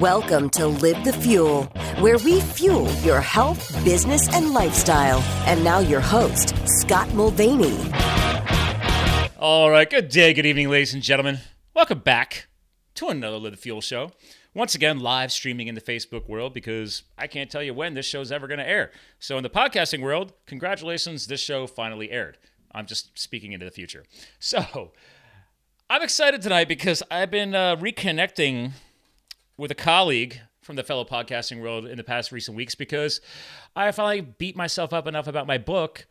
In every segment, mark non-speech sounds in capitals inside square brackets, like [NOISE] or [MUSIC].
Welcome to Live the Fuel, where we fuel your health, business, and lifestyle. And now, your host, Scott Mulvaney. All right, good day, good evening, ladies and gentlemen. Welcome back to another Live the Fuel show. Once again, live streaming in the Facebook world because I can't tell you when this show's ever going to air. So, in the podcasting world, congratulations, this show finally aired. I'm just speaking into the future. So, I'm excited tonight because I've been uh, reconnecting with a colleague from the fellow podcasting world in the past recent weeks because I finally beat myself up enough about my book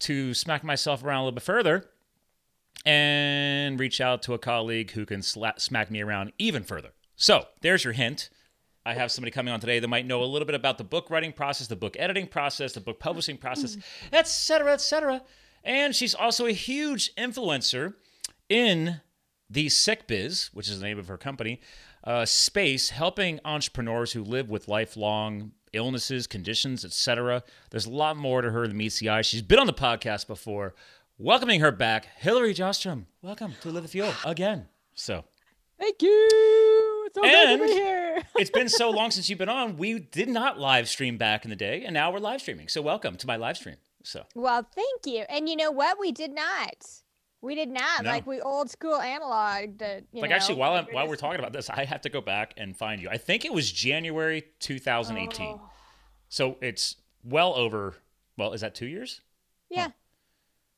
to smack myself around a little bit further and reach out to a colleague who can sla- smack me around even further. So there's your hint. I have somebody coming on today that might know a little bit about the book writing process, the book editing process, the book publishing process, mm. etc., etc. And she's also a huge influencer in the Sick Biz, which is the name of her company, uh, space, helping entrepreneurs who live with lifelong illnesses, conditions, etc. There's a lot more to her than meets the eye. She's been on the podcast before. Welcoming her back, Hillary Jostrom. Welcome to Live the Fuel again. So, Thank you. It's so And- good to be here. [LAUGHS] it's been so long since you've been on. We did not live stream back in the day, and now we're live streaming. So, welcome to my live stream. So, Well, thank you. And you know what? We did not. We did not. No. Like we old school analog. To, you like know, actually, while I'm, while we're talking about this, I have to go back and find you. I think it was January 2018. Oh, So it's well over. Well, is that two years? yeah.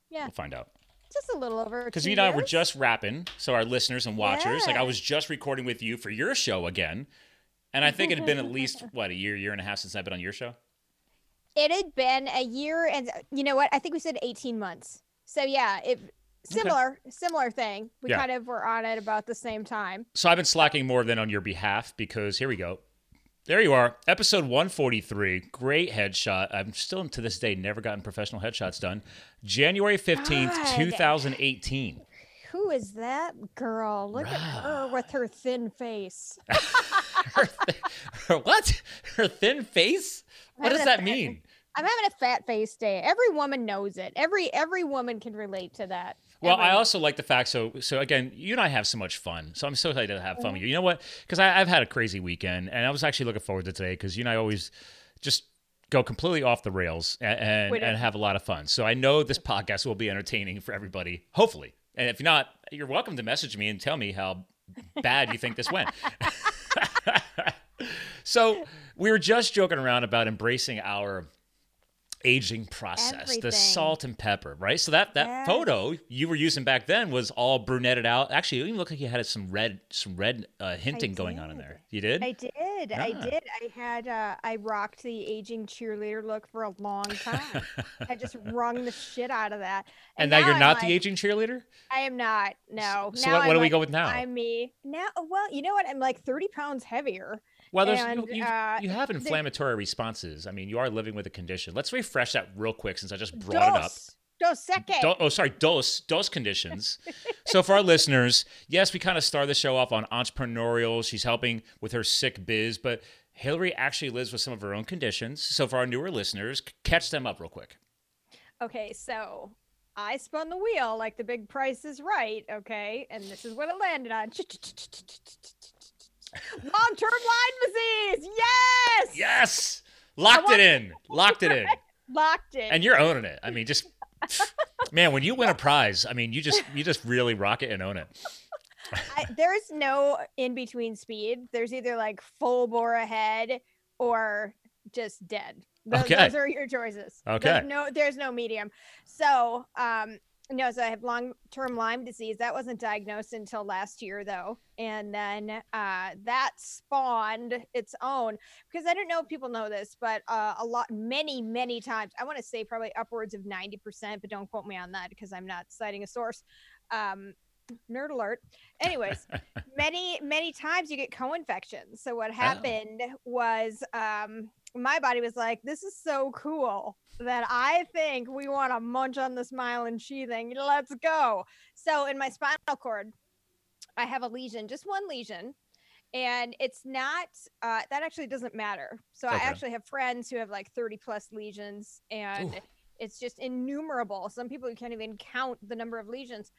Yeah. We'll find out. Just a little over. Because you and I were just rapping, so our listeners and watchers, like I was just recording with you for your show again, and I think it had been at least [LAUGHS] what a year, year and a half since I've been on your show. It had been a year, and you know what? I think we said eighteen months. So yeah, it similar similar thing. We Yeah. kind of were on it about the same time. So I've been slacking more than on your behalf because here we go. There you are, episode 143. Great headshot. I'm still to this day never gotten professional headshots done. January 15th, God. 2018. Who is that girl? Look at her with her thin face. [LAUGHS] her, th- her what? Her thin face? What does that mean? I'm having a fat face day. Every woman knows it. Every every woman can relate to that. Well, I also like the fact. So, so again, you and I have so much fun. So I'm so excited to have fun Mm-hmm. with you. You know what? Because I've had a crazy weekend, and I was actually looking forward to today because you and I always just go completely off the rails and and, and have a lot of fun. So I know this podcast will be entertaining for everybody. Hopefully, and if not, you're welcome to message me and tell me how bad you think this went. [LAUGHS] so we were just joking around about embracing our aging process, the salt and pepper, right? So that that Yes. photo you were using back then was all brunetted out. Actually, it even looked like you had some red, some red uh, hinting going on in there. You did? I did. I did. I had uh I rocked the aging cheerleader look for a long time. I just [LAUGHS] wrung the shit out of that. and now, you're I'm not the like, aging cheerleader. I am not. No. So now what, what I'm do we go with now? I'm me. Now well, you know what? I'm like 30 pounds heavier. Well, there's and, you, you, uh, you have the- inflammatory responses. I mean, you are living with a condition. Let's refresh that real quick since I just brought it up. Dos. Dos second. Do- oh, sorry, dose dose conditions. so for our listeners, yes, we kind of start the show off on entrepreneurial. She's helping with her sick biz, but Hillary actually lives with some of her own conditions. So for our newer listeners, catch them up real quick. Okay, so I spun the wheel like the big price is right, okay? And this is what it landed on. Long-term Lyme disease. Yes! Yes, locked it in, locked it in, [LAUGHS] Locked it. and you're owning it. I mean, just man, when you win a prize, I mean, you just you just really rock it and own it. I, there's no in between speed. There's either like full bore ahead or just dead. Those, Okay. those are your choices. There's Okay. no, there's no medium. So, um, no, so I have long-term Lyme disease. That wasn't diagnosed until last year, though, and then uh, that spawned its own. Because I don't know if people know this, but uh, a lot, many, many times, I want to say probably upwards of ninety percent, but don't quote me on that because I'm not citing a source. Um, nerd alert. Anyways, [LAUGHS] many many times you get co-infections. So what happened was um my body was like, this is so cool that I think we want to munch on this myelin sheathing. Let's go. So in my spinal cord, I have a lesion, just one lesion. And it's not uh, that actually doesn't matter. So I actually have friends who have like 30 plus lesions and Ooh. it's just innumerable. Some people you can't even count the number of lesions.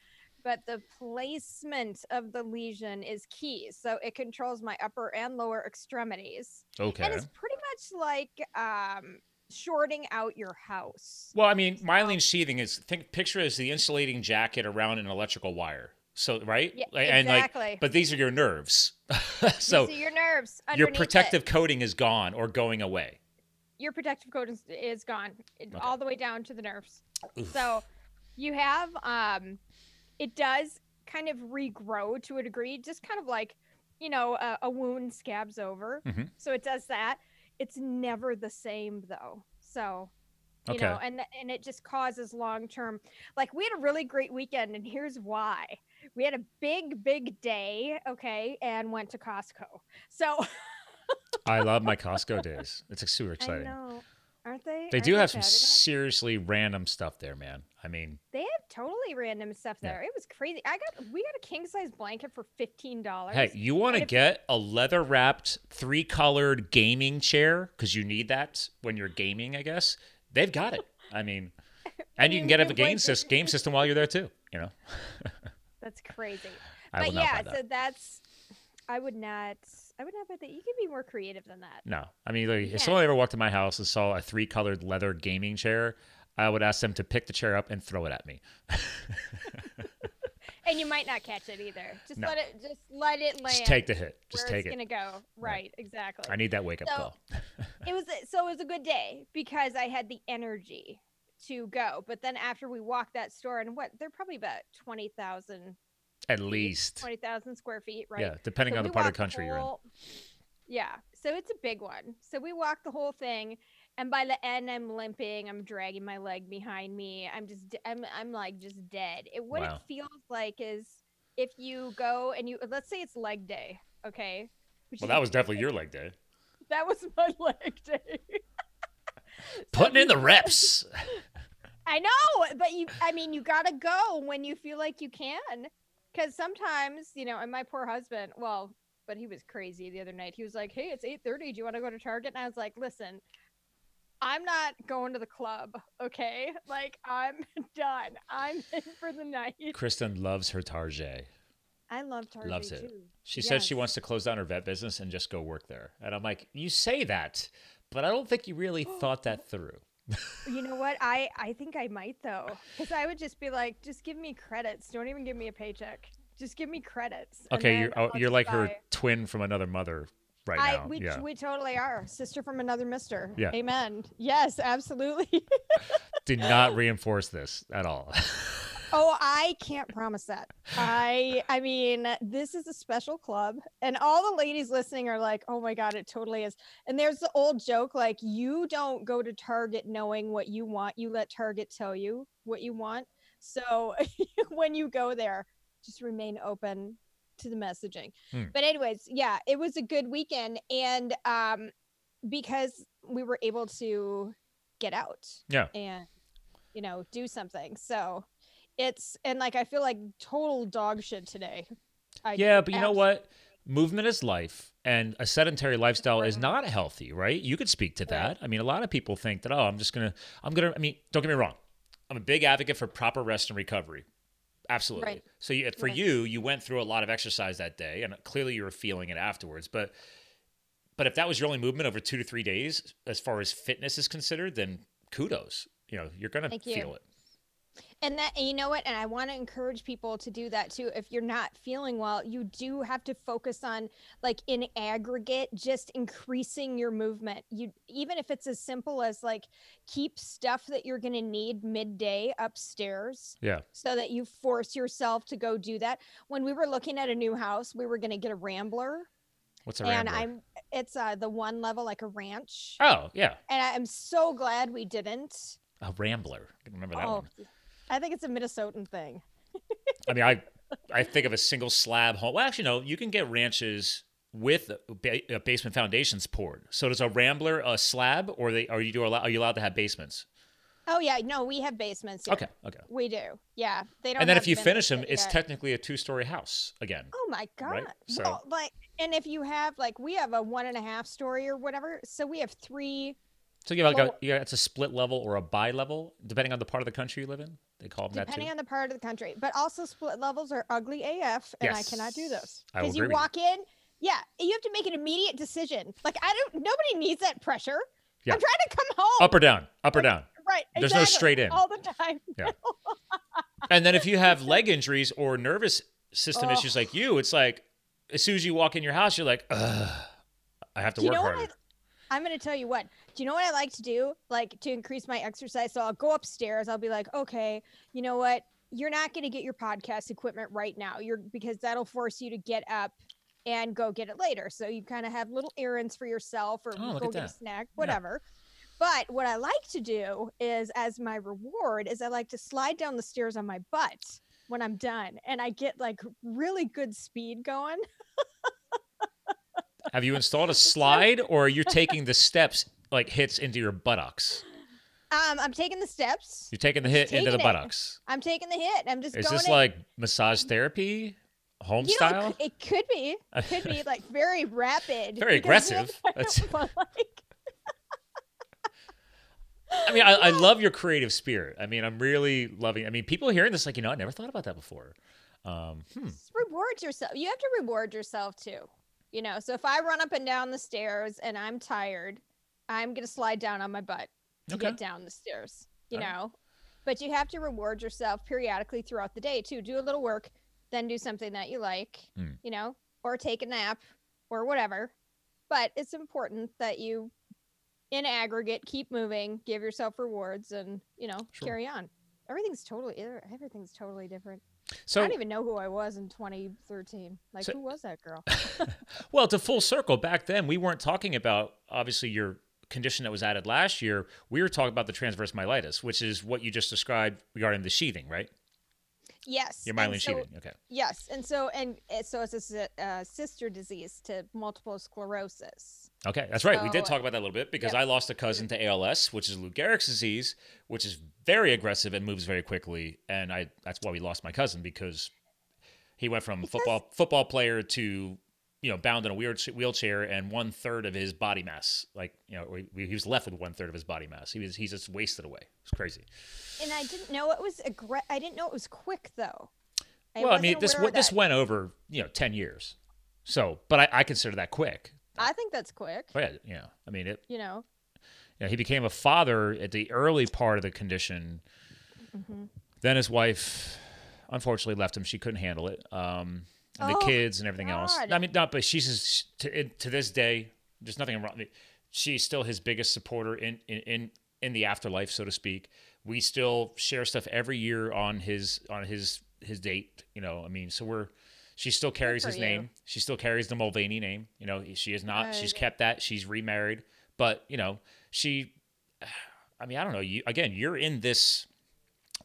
But the placement of the lesion is key. So it controls my upper and lower extremities. Okay. And it's pretty much like um, shorting out your house. Well, I mean, myelin sheathing is think picture as the insulating jacket around an electrical wire. So right, Yeah, and exactly. like, but these are your nerves. [LAUGHS] so your nerves. your underneath it. protective coating is gone or going away. your protective coating is, is gone Okay. all the way down to the nerves. Oof. So you have um it does kind of regrow to a degree, just kind of like, you know, a, a wound scabs over. Mhm. So it does that. It's never the same though. So you Okay. know, and and it just causes long term. Like we had a really great weekend, and here's why: we had a big, big day, okay, and went to Costco. So I love my [LAUGHS] Costco days. It's super I exciting. know, aren't they? They Aren't do have some seriously random stuff there, man. I mean, They have totally random stuff Yeah. there. It was crazy. I got we got a king size blanket for fifteen dollars. hey, you want to get a leather wrapped, three colored gaming chair because you need that when you're gaming, I guess. They've got it. [LAUGHS] I mean, and you can get a game, blanket- sys- game [LAUGHS] system while you're there too, you know? [LAUGHS] That's crazy. I but yeah, that. so that's I would not I would not buy that. You could be more creative than that. No, I mean, like, if someone ever walked to my house and saw a three-colored leather gaming chair, I would ask them to pick the chair up and throw it at me. [LAUGHS] And you might not catch it either. Just No. let it just let it land. Just take the hit. Just where take it's it. gonna go. Right, exactly. I need that wake-up So- call. [LAUGHS] it was so it was a good day because I had the energy to go. But then after we walked that store and what they're probably about 20,000 At least, 20,000 square feet, right? yeah, depending So on the part of the country you're in. Yeah, so it's a big one. So we walked the whole thing, and by the end, I'm limping. I'm dragging my leg behind me. I'm just, I'm, I'm like just dead. It what Wow. it feels like is if you go and you let's say it's leg day, okay? Which Well, that was definitely your leg day. that was [LAUGHS] my leg day. [LAUGHS] So Putting in the [LAUGHS] reps. I know, but you I mean you got to go when you feel like you can cuz sometimes, you know, and my poor husband, well, but he was crazy the other night. He was like, "Hey, it's 8:30. Do you want to go to Target?" And I was like, "Listen, I'm not going to the club, okay? [LAUGHS] Like I'm [LAUGHS] done. I'm [LAUGHS] in for the night. Kristen loves her Target. I love Target Loves it. too. She says she wants to close down her vet business and just go work there. And I'm like, you say that, but I don't think you really [GASPS] thought that through. You know what? I I think I might though, because I would just be like, just give me credits. Don't even give me a paycheck. Just give me credits. Okay, you're I'll you're like her twin from another mother right I now. we, yeah. we totally are sister from another mister. Yeah. Amen. Yes, absolutely. [LAUGHS] Did not reinforce this at all. [LAUGHS] oh, I can't promise that. I I mean, this is a special club, and all the ladies listening are like, "Oh my god, it totally is." And there's the old joke, like, you don't go to Target knowing what you want. You let Target tell you what you want. So [LAUGHS] when you go there, just remain open to the messaging. Hmm. But anyways, yeah, it was a good weekend, and um, because we were able to get out yeah. and you know do something so it's and like i feel like total dog shit today I Yeah, but you know what? Movement is life, and a sedentary lifestyle is not healthy, right? You could speak to that. I mean, a lot of people think that, oh, I'm just gonna, I'm gonna. I mean, don't get me wrong. I'm a big advocate for proper rest and recovery. Absolutely. Right. So you, for Right. you, you went through a lot of exercise that day, and clearly you were feeling it afterwards. But, but if that was your only movement over two to three days, as far as fitness is considered, then kudos. You know, you're gonna Thank you. feel it. And that and you know what and i want to encourage people to do that too if you're not feeling well you do have to focus on like in aggregate just increasing your movement you even if it's as simple as like keep stuff that you're going to need midday upstairs Yeah. so that you force yourself to go do that when we were looking at a new house we were going to get a rambler What's a rambler? and i'm it's uh the one level like a ranch oh yeah, and i'm so glad we didn't a rambler. I Remember that oh one? I think it's a minnesotan thing I mean, I I think of a single slab home. Well, actually, no. You can get ranches with ba- basement foundations poured. So does a rambler a slab, or they are you do allow, are you allowed to have basements? oh yeah no we have basements here. Okay, okay. we do yeah they don't And then if you finish them, yet. it's technically a two-story house again. oh my god right? So- well, like and if you have like we have a one and a half story or whatever so we have three So you have like a yeah, it's a split level or a bi level, depending on the part of the country you live in. They call them that too. depending on the part of the country. But also split levels are ugly AF, and I cannot do Yes. those because you with you. walk in. Yeah, you have to make an immediate decision. Like I don't. Nobody needs that pressure. Yeah. I'm trying to come home. Up or down, up or down. right. There's no straight in. all the time. Yeah. [LAUGHS] And then if you have leg injuries or nervous system Oh. issues like you, it's like as soon as you walk in your house, you're like, Ugh, I have to you work harder. I'm going to tell you what. Do you know what I like to do? Like to increase my exercise. So I'll go upstairs. I'll be like, okay, you know what? You're not going to get your podcast equipment right now. You're because that'll force you to get up and go get it later. So you kind of have little errands for yourself or Oh, go get a snack, whatever. But what I like to do is, as my reward, is I like to slide down the stairs on my butt when I'm done, and I get like really good speed going. [LAUGHS] Have you installed a slide or are you taking the steps like hits into your buttocks? Um, I'm taking the steps. You're taking the hit into the it. buttocks. I'm taking the hit. I'm just Is going this in. like massage therapy? Home you know, it style? cou- it, could be. It could be like very rapid. Very aggressive. I That's- [LAUGHS] like, [LAUGHS] I mean, I, I [LAUGHS] love your creative spirit. I mean, I'm really loving. I mean, people hearing this like, you know, I never thought about that before. Um, hmm. reward yourself. You have to reward yourself too. You know, so if I run up and down the stairs and I'm tired, I'm gonna slide down on my butt to Okay. get down the stairs. You All right. know, but you have to reward yourself periodically throughout the day too. Do a little work, then do something that you like. Hmm. You know, or take a nap or whatever. But it's important that you, in aggregate, keep moving, give yourself rewards, and you know, Sure. carry on. Everything's totally everything's totally different. I don't even know who I was in 2013. Like, So- who was that girl? [LAUGHS] well, to full circle, back then we weren't talking about obviously your condition that was added last year. We were talking about the transverse myelitis, which is what you just described regarding the sheathing, right? yes. Your myelin so- sheathing. Okay. Yes, and so and uh, so it's a si- uh, sister disease to multiple sclerosis. Okay, that's right. we did talk about that a little bit because Yeah. I lost a cousin to ALS, which is Lou Gehrig's disease, which is very aggressive and moves very quickly. And I that's why we lost my cousin because he went from football football player to you know bound in a weird wheelchair and one third of his body mass, like you know, we, he was left with one third of his body mass. He was he's just wasted away. It's crazy. And I didn't know it was aggre- I didn't know it was quick though. well, I mean, this w- this went over you know ten years, so but I, I consider that quick. I think that's quick. But yeah, yeah, I mean it. You know. Yeah, he became a father at the early part of the condition. Mm-hmm. Then his wife, unfortunately, left him. She couldn't handle it, um, and the Oh, kids and everything else. I mean, not, but she's to, to this day. There's nothing wrong. She's still his biggest supporter in, in in in the afterlife, so to speak. We still share stuff every year on his on his his date. You know, I mean, so we're. She still carries his you. name. She still carries the Mulvaney name. You know, she is not. She's kept that. She's remarried, but you know, she I mean, I don't know. You again, you're in this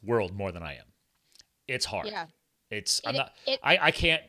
world more than I am. It's hard. Yeah. It's I'm not it- I, I can't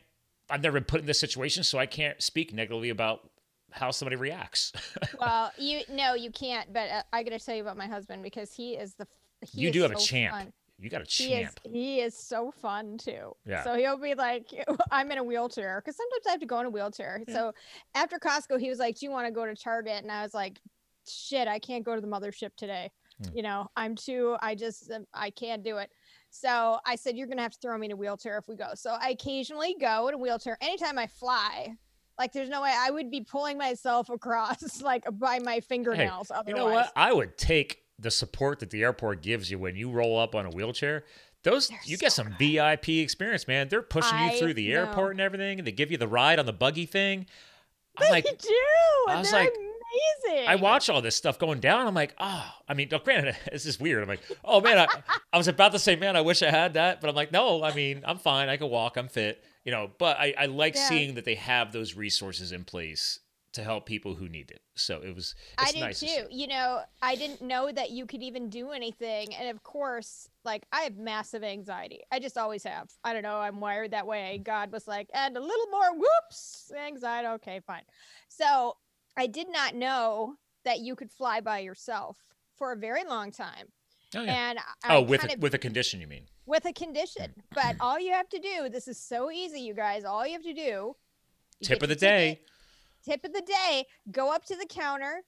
I've never been put in this situation, so I can't speak negatively about how somebody reacts. [LAUGHS] Well, you no, you can't. But uh, I got to tell you about my husband because he is the. He you is do have a champ. fun. You got a He is champ. he is so fun too. Yeah. So he'll be like, [LAUGHS] I'm in a wheelchair because sometimes I have to go in a wheelchair. So after Costco, he was like, Do you want to go to Target? And I was like, Shit, I can't go to the mothership today. Hmm. You know, I'm too. I just um, I can't do it. So I said, You're gonna have to throw me in a wheelchair if we go. So I occasionally go in a wheelchair. Anytime I fly, like there's no way I would be pulling myself [LAUGHS] across like by my Hey, fingernails. you know what? I would take the support that the airport gives you when you roll up on a wheelchair. Those They're you get so some VIP experience, man. They're pushing you through the know. airport and everything, and they give you the ride on the buggy thing. I'm They like, do. I was they're like- amazing. I watch all this stuff going down. I'm like, oh, I mean, look, granted, [LAUGHS] this is weird. I'm like, oh man, I, I was about to say, man, I wish I had that, but I'm like, no, I mean, I'm fine. I can walk. I'm fit, you know. But I, I like Yeah. seeing that they have those resources in place to help people who need it. So it was, it's I do nice. too. You know, I didn't know that you could even do anything. And of course, like I have massive anxiety. I just always have. I don't know. I'm wired that way. God was like, and a little more whoops, anxiety. Okay, fine. So I did not know that you could fly by yourself for a very long time. Oh, yeah. And I oh, with a, of, with a condition, you mean? with a condition. But [CLEARS THROAT] all you have to do, this is so easy, you guys. All you have to do. Tip of the your ticket, day. Tip of the day go up to the counter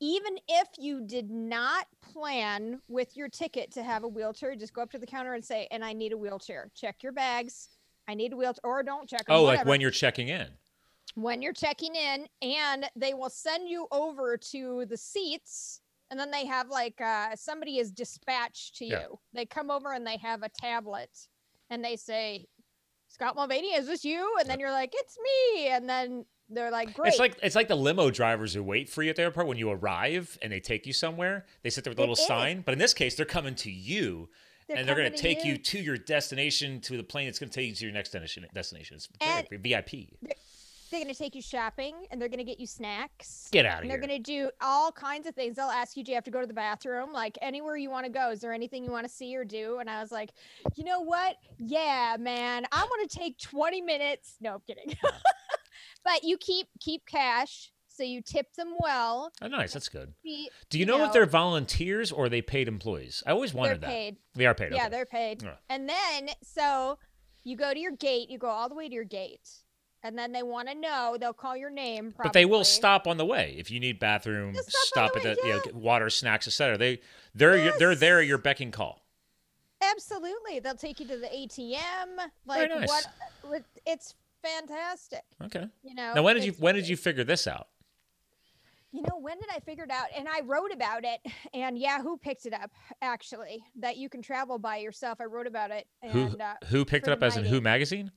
even if you did not plan with your ticket to have a wheelchair, just go up to the counter and say, "And I need a wheelchair." Check your bags. I need a wheelchair, or don't check. 'em, Oh, like when you're checking in. when you're checking in, and they will send you over to the seats. And then they have like uh, somebody is dispatched to Yeah. you. They come over and they have a tablet, and they say, "Scott Mulvaney, is this you?" And then you're like, "It's me." And then they're like, "Great." It's like it's like the limo drivers who wait for you at the airport when you arrive and they take you somewhere. They sit there with a It little is. sign, but in this case, they're coming to you. They're and they're going to take you. you. to your destination to the plane that's going to take you to your next destination. It's And- VIP. they're going to take you shopping and they're going to get you snacks. Get out of And here. they're going to do all kinds of things. They'll ask you, do you have to go to the bathroom? Like anywhere you want to go. Is there anything you want to see or do? And I was like, you know what? Yeah, man. I want to take 20 minutes. No, I'm kidding. [LAUGHS] but you keep keep cash. So you tip them well. oh, nice. That's good. Do you know, if they're volunteers or are they paid employees? I always they're wondered that. paid. They are paid. Yeah, okay. they're paid. Yeah. And then so you go to your gate, you go all the way to your gate. And then they want to know, they'll call your name. But they will stop on the way if you need bathroom, stop, stop on at the the way, you know, water, snacks, etc. They they're your- they're there at your beck and call. Absolutely. They'll take you to the ATM. Like nice. what what- it's fantastic. Okay. You know. Now when did you when did you figure this out? You know, when did I figure it out? And I wrote about it and Yahoo picked it up actually. That you can travel by yourself. I wrote about it and Who uh, who picked it up as in Who magazine?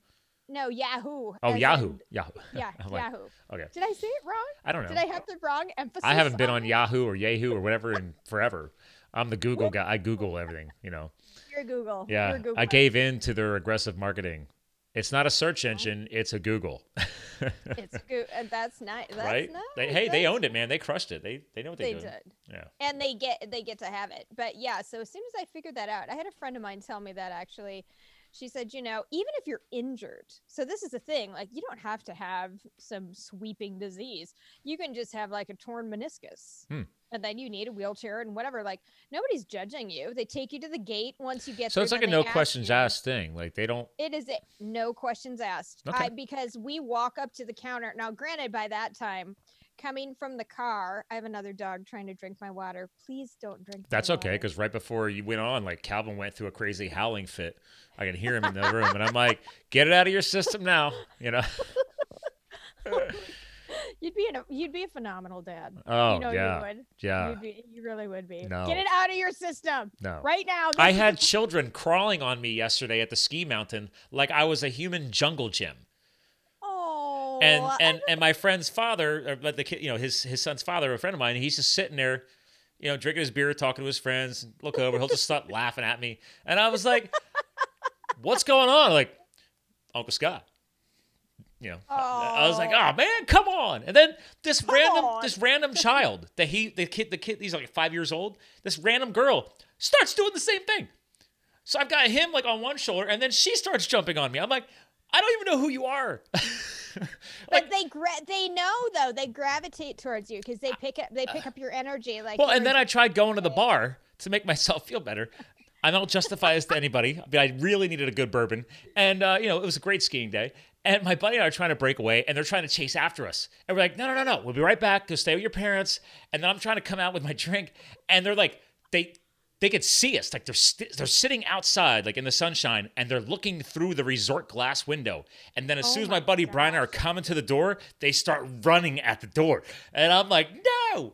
no, Yahoo. Oh, Yahoo. in- Yahoo. [LAUGHS] [LAUGHS] yeah, like, Yahoo. Okay. Did I say it wrong? I don't know. Did I have the wrong emphasis? I haven't been on it? Yahoo or Yahoo or whatever in [LAUGHS] forever. I'm the Google guy. I Google everything, you know. You're Google. Yeah. You're a I gave in to their aggressive marketing. It's not a search engine, it's a Google. [LAUGHS] It's go- uh, that's nice. That's right? nice. They, hey, they owned it, man. They crushed it. They they know what They doing. did. Yeah. and they get they get to have it but yeah so as soon as i figured that out i had a friend of mine tell me that actually she said you know even if you're injured so this is the thing like you don't have to have some sweeping disease you can just have like a torn meniscus Hmm. and then you need a wheelchair and whatever like nobody's judging you they take you to the gate once you get So there, it's like a no questions you- asked thing. Like they don't it is a, no questions asked Okay. I, because we walk up to the counter now granted by that time coming from the car i have another dog trying to drink my water please don't drink That's okay, because right before you went on, like Calvin went through a crazy howling fit. I can hear him in the room, and I'm like, "Get it out of your system now," you know. [LAUGHS] You'd be a you'd be a phenomenal dad. Oh you know yeah, you would. yeah. You'd be, you really would be. No. Get it out of your system No, right now. I had [LAUGHS] children crawling on me yesterday at the ski mountain like I was a human jungle gym. And and and my friend's father, or but the kid, you know, his his son's father, a friend of mine, he's just sitting there, you know, drinking his beer, talking to his friends. and Look over, he'll just start [LAUGHS] laughing at me, and I was like, "What's going on?" Like, Uncle Scott. You know, I I was like, "Oh man, come on!" And then this random on. this random child [LAUGHS] that he the kid the kid he's like five years old. This random girl starts doing the same thing. So I've got him like on one shoulder, and then she starts jumping on me. I'm like, I don't even know who you are. [LAUGHS] [LAUGHS] but they gra- they know though they gravitate towards you because they pick up they pick up your energy like Well, and then I tried going to the bar to make myself feel better. I don't justify this to anybody, but I really needed a good bourbon. And, uh, you know, it was a great skiing day. And my buddy and I are trying to break away, and they're trying to chase after us. And we're like, no, no, no, no. We'll be right back. Go stay with your parents. And then I'm trying to come out with my drink, and they're like, they they could see us. Like they're st- they're sitting outside, like in the sunshine, and they're looking through the resort glass window. And then as Oh soon as my my buddy Brian and I are coming to the door, they start running at the door. And I'm like, no,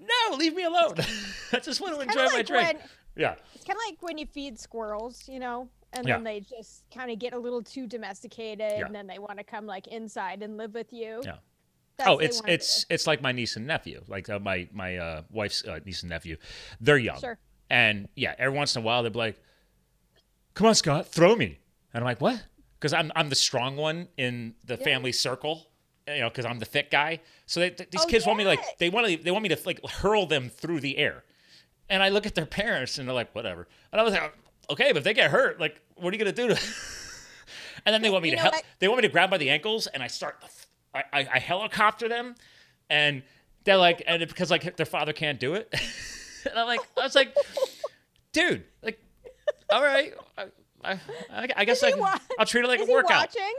no, leave me alone. [LAUGHS] I just want to enjoy my like drink. when- Yeah. it's kind of like when you feed squirrels you know and Yeah. then they just kind of get a little too domesticated Yeah. and then they want to come like inside and live with you Yeah. That's oh, it's it's it's like my niece and nephew, like uh, my my uh, wife's uh, niece and nephew. They're young, Sure. And yeah, every once in a while they'll be like, "Come on, Scott, throw me," and I'm like, "What?" Because I'm I'm the strong one in the family circle, you know, because I'm the thick guy. So they, th- these Oh, kids want me to, like they want to they want me to like hurl them through the air, and I look at their parents and they're like, "Whatever," and I was like, "Okay, but if they get hurt, like, what are you gonna do to?" [LAUGHS] and then they want me You to help. They want me to grab by the ankles, and I start. I, I, I helicopter them, and they're like, and it- because like their father can't do it, [LAUGHS] [LAUGHS] and I'm like, I was like, dude, like, all right, I, I, I guess I, can- wa- I'll treat it like a workout. watching?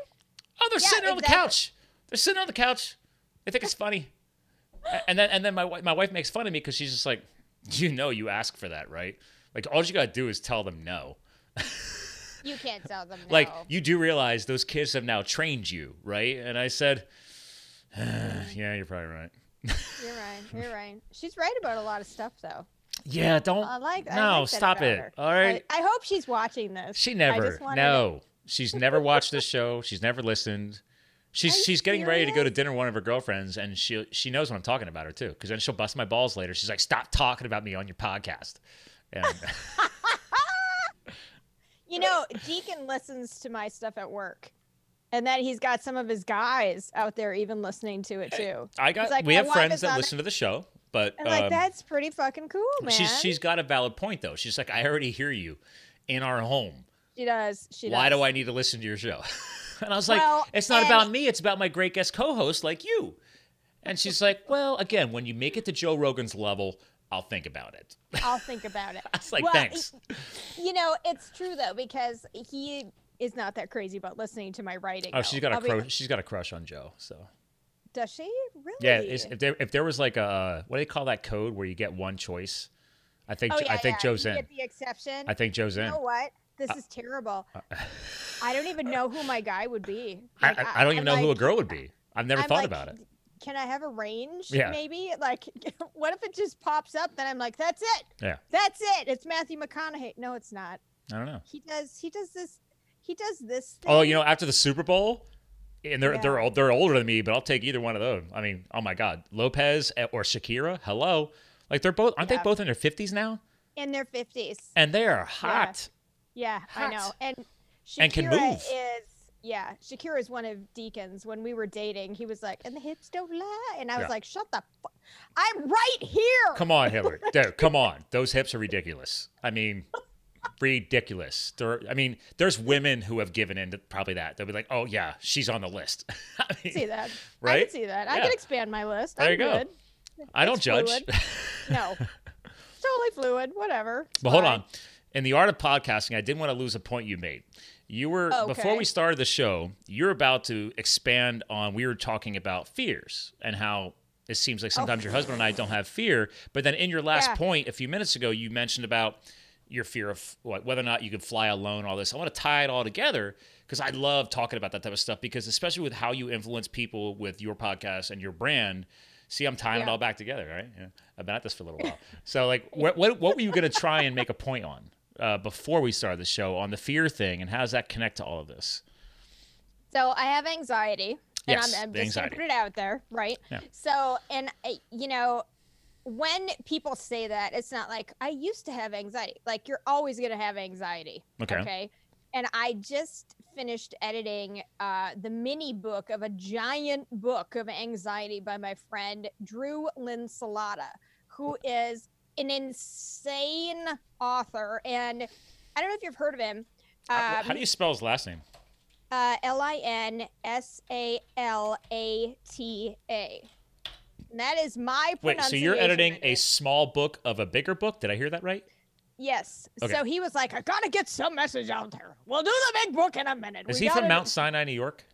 Oh, they're Yeah, sitting on the couch. They're sitting on the couch. They think it's funny. and then and then my my wife makes fun of me because she's just like, you know, you ask for that, right? Like all you gotta do is tell them no. You can't tell them [LAUGHS] no. Like you do realize those kids have now trained you, right? And I said, [SIGHS] yeah, you're probably right. You're right. You're right. She's right about a lot of stuff, though. Yeah, don't. I like. I no, like stop it. her. All right. I, I hope she's watching this. She never. No, she's never watched this show. She's never listened. She's she's getting ready to go to dinner with one of her girlfriends, and she she knows what I'm talking about her too. Because then she'll bust my balls later. She's like, "Stop talking about me on your podcast." And [LAUGHS] You know, Deacon listens to my stuff at work, and then he's got some of his guys out there even listening to it too. I got like, we have friends that on it. listen to the show, but And like um, that's pretty fucking cool, man. she's she's got a valid point though. She's like, "I already hear you in our home. she does. She Why does. do I need to listen to your show?" [LAUGHS] and I was like, Well, "It's not and- about me. It's about my great guest co-host like you." And she's like, [LAUGHS] "Well, again, when you make it to Joe Rogan's level, I'll think about it." [LAUGHS] I'll think about it. I was like, Well, "Thanks." You know, it's true though because he is not that crazy about listening to my writing. Oh, though. she's got a be- crush. She's got a crush on Joe. So Does she really? yeah, if there if there was like a uh, what do they call that code where you get one choice? I think Oh, yeah, I think yeah. Joe's you in. Get the exception. I think Joe's you in. know what? This uh, is terrible. Uh, I don't even know who my guy would be. I, Like, I, I don't even I'm know who a girl would be. I've never I'm thought like, about it. Can I have a range? Yeah. Maybe. [LAUGHS] Like, [LAUGHS] what if it just pops up? Then I'm like, that's it. Yeah, That's it. It's Matthew McConaughey. No, it's not. I don't know. He does. He does this. He does this. Thing. Oh, you know, after the Super Bowl, and they're Yeah. they're old- they're older than me, but I'll take either one of those. I mean, oh my God, Lopez eh, or Shakira, hello, like they're both aren't Yeah. they both in their fifties now? in their fifties. And they are hot. Yeah, I Hot. know. And Shakira And can move. is yeah, Shakira is one of Deacon's. When we were dating, he was like, "And the hips don't lie," and I was Yeah. like, "Shut the, fu- I'm right here." Come on, Hillary, [LAUGHS] dude, come on, those hips are ridiculous. I mean. [LAUGHS] Ridiculous. There, I mean, there's women who have given in to probably that. They'll be like, "Oh yeah, she's on the list." [LAUGHS] I mean, see that. right? I can see that. I can expand my list. There I'm you go. Good. I don't It's judge. fluid. [LAUGHS] No, totally fluid. Whatever. It's But hold on. In the art of podcasting, I didn't want to lose a point you made. You were Oh, before we started the show, you're about to expand on we were talking about fears and how it seems like sometimes your oh. husband and I don't have fear, but then in your last Oh. Yeah. point a few minutes ago you mentioned about your fear of what, whether or not you could fly alone all this. I want to tie it all together because I love talking about that type of stuff because especially with how you influence people with your podcast and your brand, See, I'm tying it all back together, right? Yeah. I've been at this for a little while. So, like, what what, what were you going to try and make a point on uh, before we started the show on the fear thing, and how does that connect to all of this? So I have anxiety, and Yes, I'm, I'm just anxiety. put it out there, right? Yeah. So, and I, you know, when people say that, it's not like I used to have anxiety. Like you're always gonna have anxiety. Okay. Okay. And I just finished editing uh, the mini book of a giant book of anxiety by my friend Drew Linsalata, who is an insane author. And I don't know if you've heard of him. How- Um, how do you spell his last name? uh, L I N S A L A T A. That is my Wait, so you're editing a small book of a bigger book? Did I hear that right? Yes. Okay. So he was like, I gotta get some message out there. We'll do the big book in a minute. Is We he from Mount Sinai, New York?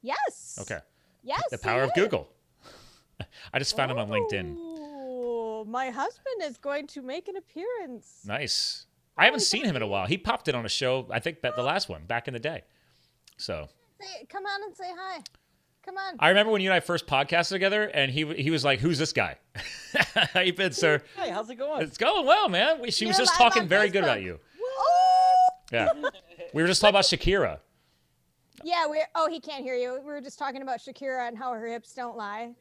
Yes. Okay. Yes. The power of. Google. [LAUGHS] I just found him on LinkedIn. My husband is going to make an appearance. Nice. I haven't seen him in a while. He popped in on a show, I think, the last one back in the day. So Say, come on and say hi. Come on. I remember when you and I first podcasted together, and he he was like, "Who's this guy?" [LAUGHS] How you been, sir? Hey, how's it going? It's going well, man. We, she was You're just talking on very good about you. Oh! Yeah, we were just talking about Shakira. Yeah, we're. Oh, he can't hear you. We were just talking about Shakira and how her hips don't lie.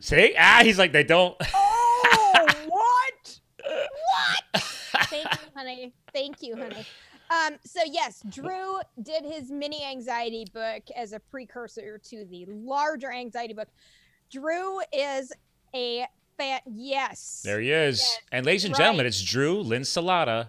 See? Ah, he's like, they don't. Oh, what? [LAUGHS] What? Thank you, honey. Thank you, honey. Um, so yes, Drew did his mini anxiety book as a precursor to the larger anxiety book. Drew is a fan. Yes. There he is. Yes, and ladies and right. gentlemen, it's drewlinsalata.com.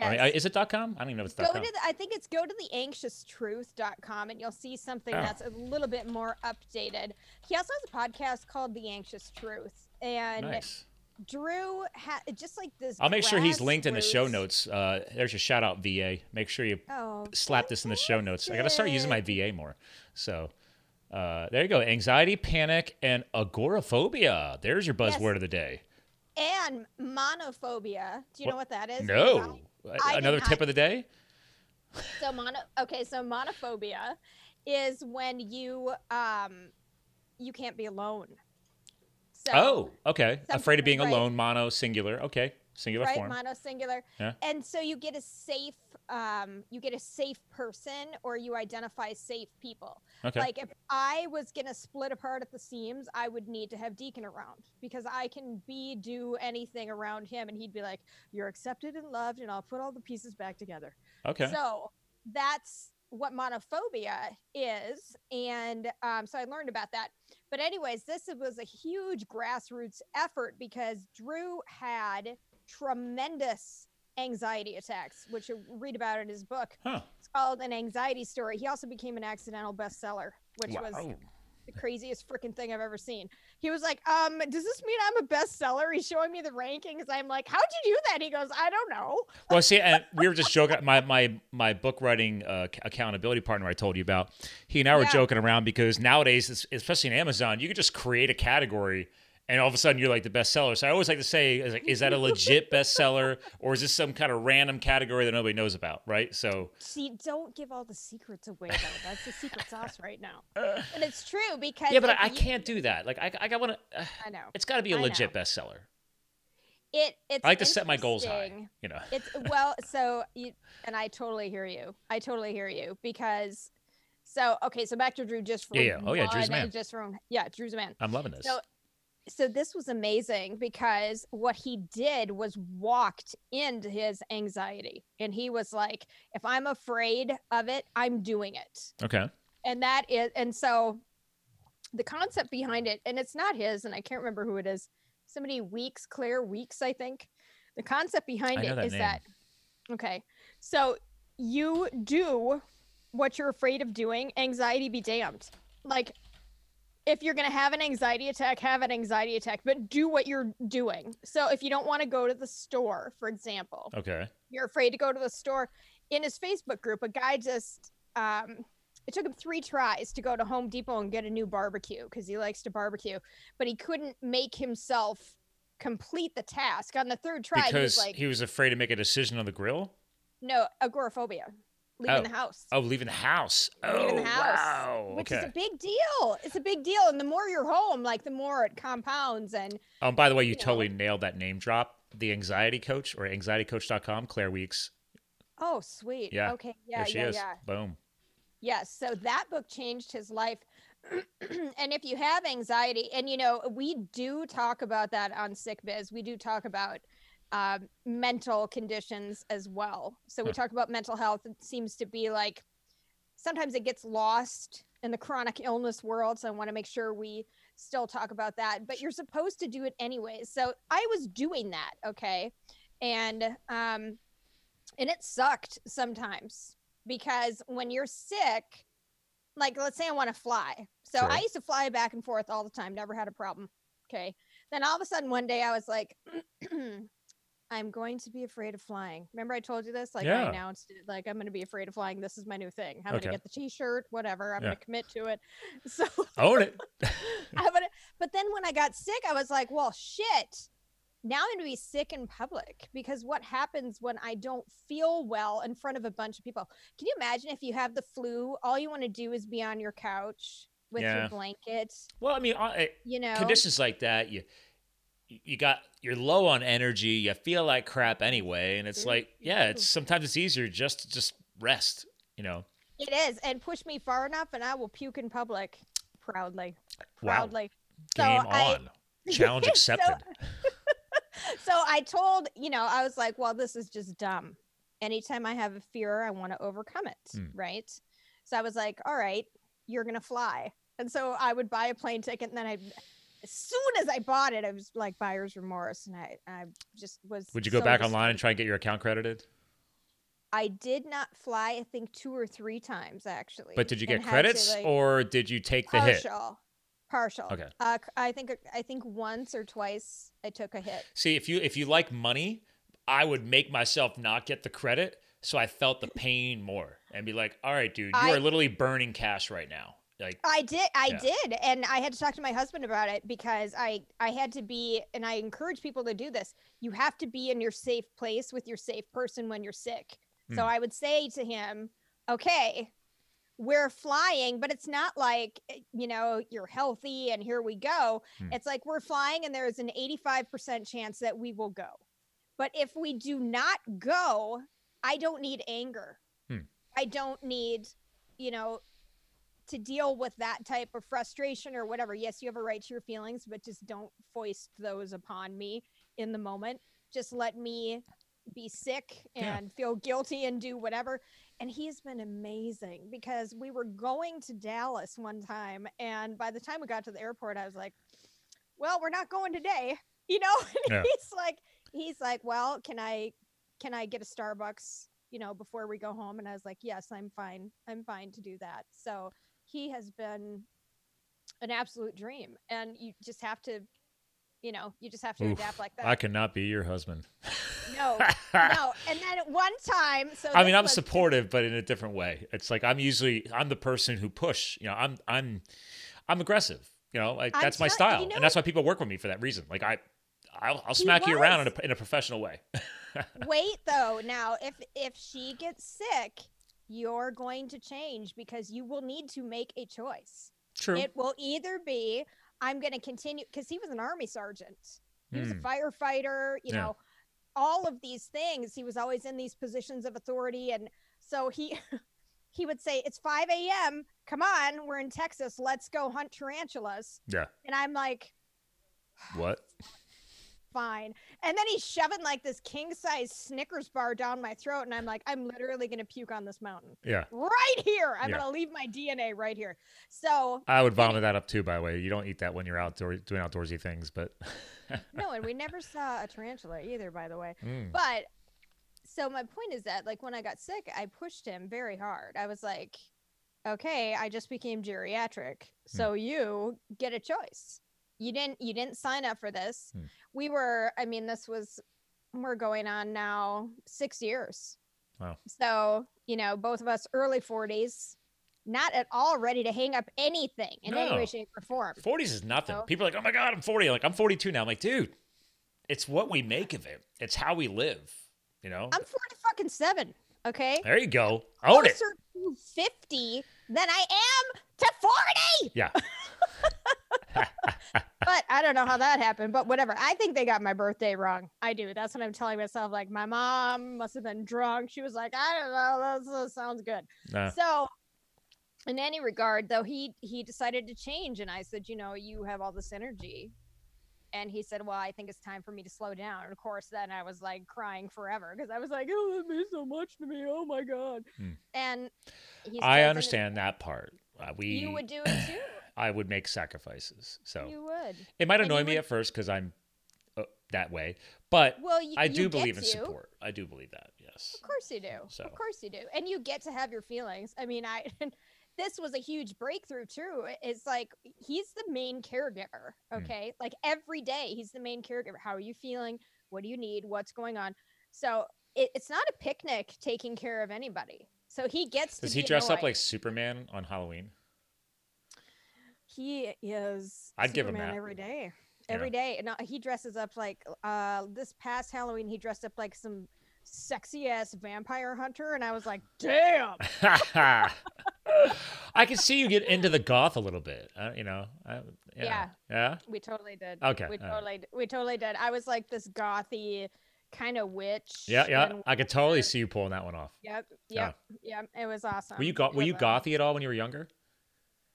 I mean, Yes. is it dot .com? I don't even know if it's Go .com. to the, I think it's go to the anxious anxioustruth.com and you'll see something Oh. that's a little bit more updated. He also has a podcast called The Anxious Truth. And Nice. Drew ha- just like this I'll make sure he's linked in the show notes. Uh, there's your shout out, VA. Make sure you Oh, slap this in the show notes. I got to start using my VA more. So Uh, there you go. Anxiety, panic, and agoraphobia. There's your buzzword Yes. of the day. And monophobia. Do you know what that is? No. I Another not- tip of the day? So mono okay, so monophobia is when you um you can't be alone. So oh, okay. Afraid of being right. alone, mono, singular. Okay. Singular right, form. mono singular. Yeah. And so you get a safe um you get a safe person or you identify safe people. okay. Like if I was gonna split apart at the seams, I would need to have Deacon around because I can be do anything around him and he'd be like, You're accepted and loved and I'll put all the pieces back together. okay. So that's what monophobia is. And um, so I learned about that. But, anyways, this was a huge grassroots effort because Drew had tremendous anxiety attacks, which you read about in his book. huh. It's called An Anxiety Story. He also became an accidental bestseller, which was Wow. The craziest freaking thing I've ever seen. He was like, um, does this mean I'm a bestseller? He's showing me the rankings. I'm like, how'd you do that? He goes, I don't know. Well, see, and we were just joking. My my my book writing uh, accountability partner I told you about. He and I were Yeah. joking around because nowadays, especially in Amazon, you could just create a category, and all of a sudden you're like the bestseller. So I always like to say, is, like, is that a legit [LAUGHS] bestseller, or is this some kind of random category that nobody knows about? Right. So See, don't give all the secrets away though. That's the secret sauce right now. [LAUGHS] And it's true because yeah, but I, I can't do that. Like I I got want to. Uh, I know it's got to be a I legit know. bestseller. it. It's I like to set my goals high. You know. It's well, so you and I totally hear you. I totally hear you because. So okay, so back to Drew just for Yeah, yeah. Oh, yeah, Drew's a man. Just from yeah, Drew's a man. I'm loving this. So so this was amazing because what he did was walked into his anxiety and he was like if i'm afraid of it i'm doing it okay. and that is and so the concept behind it and it's not his and i can't remember who it is somebody Weekes Claire Weekes i think the concept behind it that is name. that okay so you do what you're afraid of doing anxiety be damned like if you're going to have an anxiety attack have an anxiety attack but do what you're doing so if you don't want to go to the store for example Okay. you're afraid to go to the store. In his Facebook group, a guy just um it took him three tries to go to Home Depot and get a new barbecue because he likes to barbecue, but he couldn't make himself complete the task. On the third try, he Because was like, he was afraid to make a decision on the grill. "No, agoraphobia, Oh. leaving Oh. the house." Oh, leaving the house. Leaving oh, the house, wow. Which okay. is a big deal. It's a big deal, and the more you're home, like the more it compounds. And Oh, by the way, you you know. totally nailed that name drop. The Anxiety Coach or anxietycoach.com, Claire Weekes. oh, sweet. Yeah, Okay. Yeah. yeah. is. Yeah. Boom. Yes. So that book changed his life. [CLEARS THROAT] and if you have anxiety, and you know, we do talk about that on Sick Biz, we do talk about um, mental conditions as well. So we talk about mental health. It seems to be like sometimes it gets lost in the chronic illness world. So I want to make sure we still talk about that. But you're supposed to do it anyways. So I was doing that. Okay. And, um, and it sucked sometimes because when you're sick, like let's say I want to fly. So Sure. I used to fly back and forth all the time, never had a problem. Okay. Then all of a sudden one day I was like, [CLEARS THROAT] I'm going to be afraid of flying. Remember I told you this? Like Yeah. I announced it, like I'm going to be afraid of flying. This is my new thing. I'm Okay. going to get the t-shirt, whatever. I'm Yeah. going to commit to it. [LAUGHS] So Own it. [LAUGHS] I would, but then when I got sick, I was like, well, shit. Now I'm going to be sick in public because what happens when I don't feel well in front of a bunch of people? Can you imagine if you have the flu? All you want to do is be on your couch with Yeah. your blanket, well, I mean, eh, you know? conditions like that, you you got you're low on energy, you feel like crap anyway, and it's like, yeah, it's sometimes it's easier just to just rest, you know. It is. And push me far enough and I will puke in public proudly. Wow. Proudly. So Game I- on. Challenge [LAUGHS] accepted. [LAUGHS] so I told, you know, I was like, well, this is just dumb. Anytime I have a fear, I want to overcome it. Hmm. Right. So I was like, all right, you're to fly. And so I would buy a plane ticket and then I, as soon as I bought it, I was like buyer's remorse. And I, I just was. Would you go so back online and try and get your account credited? I did not fly, I think two or three times actually. But did you get had to, credits like- or did you take the hit? partial? Partial. Okay. Uh, I think I think once or twice I took a hit. See, if you if you like money, I would make myself not get the credit so I felt the pain more and be like, "All right, dude, you I- are literally burning cash right now." Like, I did. I Yeah. did, and I had to talk to my husband about it because I I had to be, and I encourage people to do this. You have to be in your safe place with your safe person when you're sick. So Mm. I would say to him, "Okay, we're flying, but it's not like eh, you know you're healthy and here we go. Hmm. It's like we're flying, and there is an 85% chance that we will go. But if we do not go, I don't need anger. Hmm. I don't need, you know, to deal with that type of frustration or whatever. Yes, you have a right to your feelings, but just don't foist those upon me in the moment. Just let me be sick Yeah. and feel guilty and do whatever. And he's been amazing because we were going to Dallas one time. And by the time we got to the airport, I was like, well, we're not going today, [LAUGHS] you know? Yeah. he's like, he's like, well, can I, can I get a Starbucks, you know, before we go home? And I was like, yes, I'm fine. I'm fine to do that. So he has been an absolute dream. And you just have to, you know, you just have to Oof, adapt like that. I cannot be your husband. no, [LAUGHS] no. And then at one time, so I mean, I'm was- supportive, but in a different way. It's like I'm usually I'm the person who push. You know, I'm I'm I'm aggressive. You know, like that's my tell- you style, know- and that's why people work with me for that reason. Like I, I'll, I'll smack you around in a, in a professional way. [LAUGHS] wait though now if if she gets sick you're going to change because you will need to make a choice True. it will either be i'm going to continue because he was an army sergeant he was a Hmm. firefighter you Yeah. know all of these things he was always in these positions of authority and so he [LAUGHS] he would say it's 5 a.m come on we're in texas let's go hunt tarantulas yeah. and i'm like What? [SIGHS] fine. And then he's shoving like this king size Snickers bar down my throat. And I'm like, I'm literally going to puke on this mountain Yeah. right here. I'm Yeah. going to leave my DNA right here. So, I would vomit that up too. By the way, you don't eat that when you're outdoor doing outdoorsy things, but [LAUGHS] no, and we never saw a tarantula either, by the way. Mm. But so my point is that, like, when I got sick, I pushed him very hard. I was like, okay, I just became geriatric. Hmm. So you get a choice. You didn't you didn't sign up for this. Hmm. We were, I mean, this was we're going on now six years. Wow. So, you know, both of us early 40s, not at all ready to hang up anything in any No. way, shape, or form. 40s is nothing. No. People are like, oh my god, I'm 40. Like I'm 42 now. I'm like, dude, it's what we make of it. It's how we live. You know. I'm 40 fucking seven. Okay. there you go. Own it. closer to 50 than I am to 40. Yeah. [LAUGHS] But I don't know how that happened, but whatever. I think they got my birthday wrong. I do. That's what I'm telling myself. Like, my mom must have been drunk. She was like, I don't know. That sounds good. Nah. So, in any regard, though, he he decided to change, and I said, you know, you have all this energy, and he said, well, I think it's time for me to slow down. And of course, then I was like crying forever because I was like, oh, that means so much to me. Oh my god. Hmm. And I understand that part. Uh, we You would do it too. I would make sacrifices. So You would. it might annoy me would- at first because I'm uh, that way, but Well, you, I do believe in to. support. I do believe that. Yes. Of course you do. So- Of course you do. And you get to have your feelings. I mean, I [LAUGHS] this was a huge breakthrough too. It's like he's the main caregiver. Hmm. Okay. Like every day he's the main caregiver. How are you feeling? What do you need? What's going on? So it, it's not a picnic taking care of anybody. So he gets Does he dress up like Superman on Halloween? He is I'd give him Superman that. every day. Yeah. Every day. No, he dresses up like uh this past Halloween he dressed up like some sexy ass vampire hunter and I was like, "Damn." [LAUGHS] I can see you get into the goth a little bit. Uh, you know. I, yeah. Yeah. Yeah. We totally did. Okay, We totally d- we totally did. I was like this gothy kind of witch. Yeah. Yeah. I could totally see you pulling that one off. Yep. Yeah. Yep. Yep. It was awesome. Were you go- Were you uh, gothy at all when you were younger?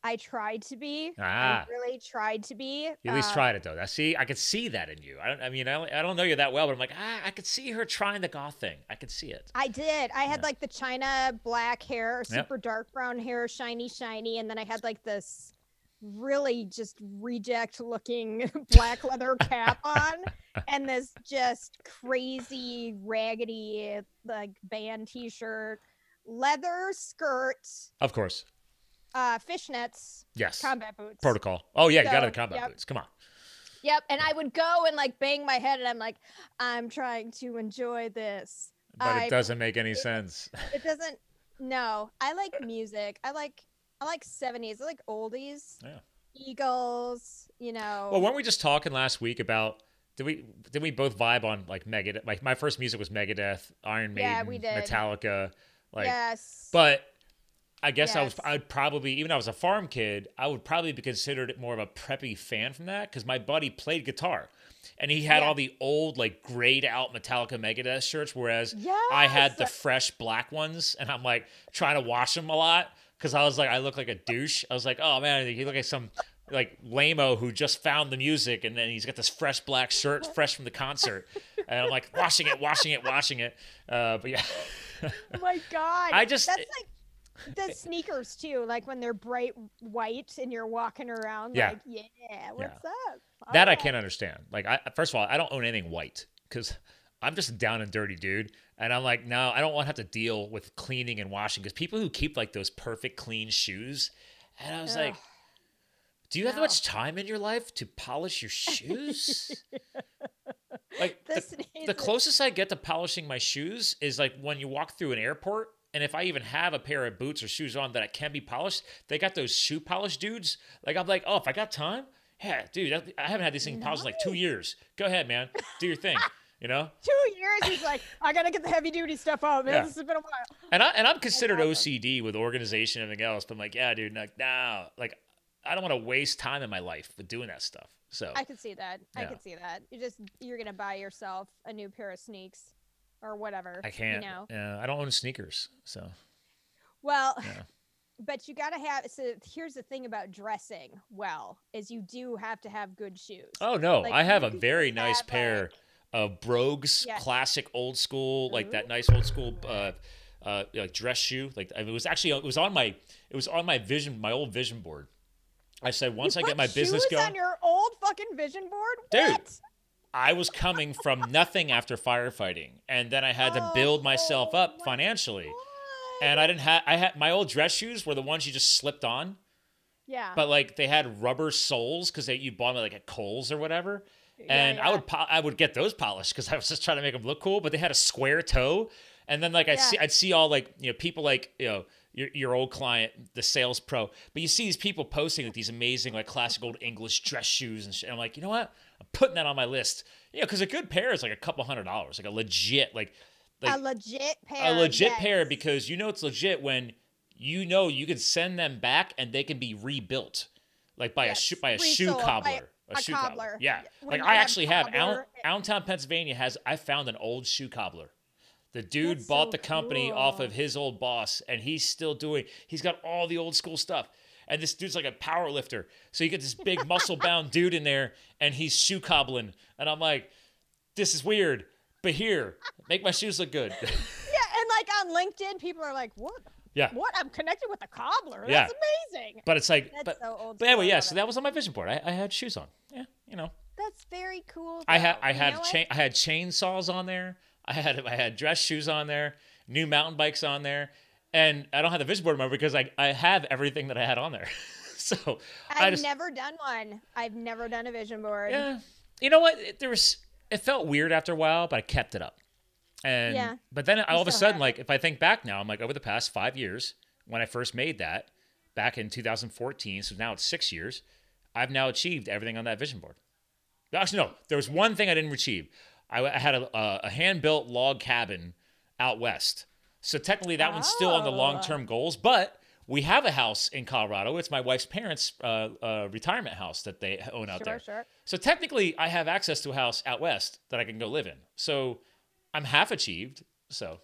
I tried to be. Ah. I really tried to be. You at least Uh, tried it though. I see. I could see that in you. I don't. I mean, I don't, I don't know you that well, but I'm like, ah, I could see her trying the goth thing. I could see it. I did. I had Yeah. like the china black hair, Yep. super dark brown hair, shiny, shiny, and then I had like this really just reject looking [LAUGHS] black leather cap [LAUGHS] on and this just crazy raggedy like band t-shirt, leather skirt, Of course. Uh fishnets, Yes. combat boots. Protocol. Oh yeah, you got So, the combat yep. boots. Come on. Yep, and I would go and like bang my head and I'm like I'm trying to enjoy this. But I it doesn't make any sense. [LAUGHS] it doesn't no i like music i like I like 70s. I like oldies. Yeah. Eagles, you know. Well, weren't we just talking last week about did we did we both vibe on like Megadeth? Like my first music was Megadeth, Iron Maiden, Yeah, we did. Metallica. Like, yes. but I guess I was I'd probably even though I was a farm kid, I would probably be considered more of a preppy fan from that because my buddy played guitar. And he had Yeah. all the old, like grayed out Metallica Megadeth shirts, whereas I had the fresh black ones, and I'm like trying to wash them a lot because I was like, I look like a douche. I was like, oh man, you look like some like lameo who just found the music, and then he's got this fresh black shirt, [LAUGHS] fresh from the concert, and I'm like washing it, washing it, washing it. Uh, but yeah, oh my god. [LAUGHS] I just- That's like the eh, sneakers too, like when they're bright white and you're walking around Yeah. like, yeah, what's up? that I can't understand. Like, I first of all, I don't own anything white because I'm just a down and dirty dude, and I'm like, no, I don't want to have to deal with cleaning and washing because people who keep like those perfect clean shoes, and I was like. Do you have that much time in your life to polish your shoes? [LAUGHS] like the, the closest I get to polishing my shoes is like when you walk through an airport, and if I even have a pair of boots or shoes on that I can be polished, they got those shoe polish dudes. Like I'm like, oh, if I got time, yeah, dude, I I haven't had these things polished in like two years. Go ahead, man, do your thing. You know, [LAUGHS] Two years, he's like, I gotta get the heavy duty stuff out, man. Yeah. This has been a while. and I and I'm considered. OCD with organization and everything else, but I'm like, yeah, dude, like, nah, like I don't want to waste time in my life with doing that stuff. So I could see that. I Yeah. could see that. You just you're gonna buy yourself a new pair of sneaks or whatever. I can't. You know. Yeah, I don't own sneakers, so Well, Yeah. [LAUGHS] but you gotta have. So here's the thing about dressing well is you do have to have good shoes. Oh no, Like, I have a very nice pair like- of Brogues classic old school, like that nice old school uh, uh, like dress shoe. Like it was actually it was on my it was on my vision my old vision board. I said once You I get my business going, on your old fucking vision board, Dude, What? I was coming from nothing after firefighting, and then I had to oh, build myself Oh, up financially. And I didn't have I had my old dress shoes were the ones you just slipped on. yeah, but like they had rubber soles because you bought them like at Kohl's or whatever. Yeah, And I would po- I would get those polished because I was just trying to make them look cool. But they had a square toe, and then like I Yeah. see I'd see all like you know people like you know your your old client the sales pro, but you see these people posting like these amazing like classic old English dress shoes and shit. And I'm like you know what I'm putting that on my list. You know because a good pair is like a couple hundred dollars, like a legit like like a legit pair. a legit pair because you know it's legit when you know you can send them back and they can be rebuilt, like by Yes, a shoe by a shoe resold by cobbler. a shoe cobbler. Yeah, When like I have actually have Allen, Allentown, Pennsylvania has I found an old shoe cobbler. The dude That's bought so the company off of his old boss, and he's still doing. He's got all the old school stuff. And this dude's like a power lifter, so you get this big muscle bound [LAUGHS] dude in there, and he's shoe cobbling, and I'm like, this is weird, but here, make my shoes look good. [LAUGHS] Yeah, and like on LinkedIn, people are like, "What? yeah. What? I'm connected with a cobbler. Yeah. That's amazing." But it's like, That's but, so but anyway, yeah. So that was on my vision board. I, I had shoes on. Yeah, you know, That's very cool. I had. I had what? I had chainsaws on there. I had I had dress shoes on there. New mountain bikes on there, and I don't have the vision board anymore because I I have everything that I had on there. [LAUGHS] so I I've just never done one. I've never done a vision board. yeah. You know what? It, there was it felt weird after a while, but I kept it up. And Yeah. but then all of a sudden, like if I think back now, I'm like over the past five years when I first made that back in 2014, so now it's six years. I've now achieved everything on that vision board. Actually, no, there was one thing I didn't achieve. I, I had a, a, a hand built log cabin out west, so technically that one's still on the Oh. long term goals, but. We have a house in Colorado. It's my wife's parents' uh, uh, retirement house that they own out Sure, there. sure. So technically, I have access to a house out west that I can go live in. So I'm half achieved. So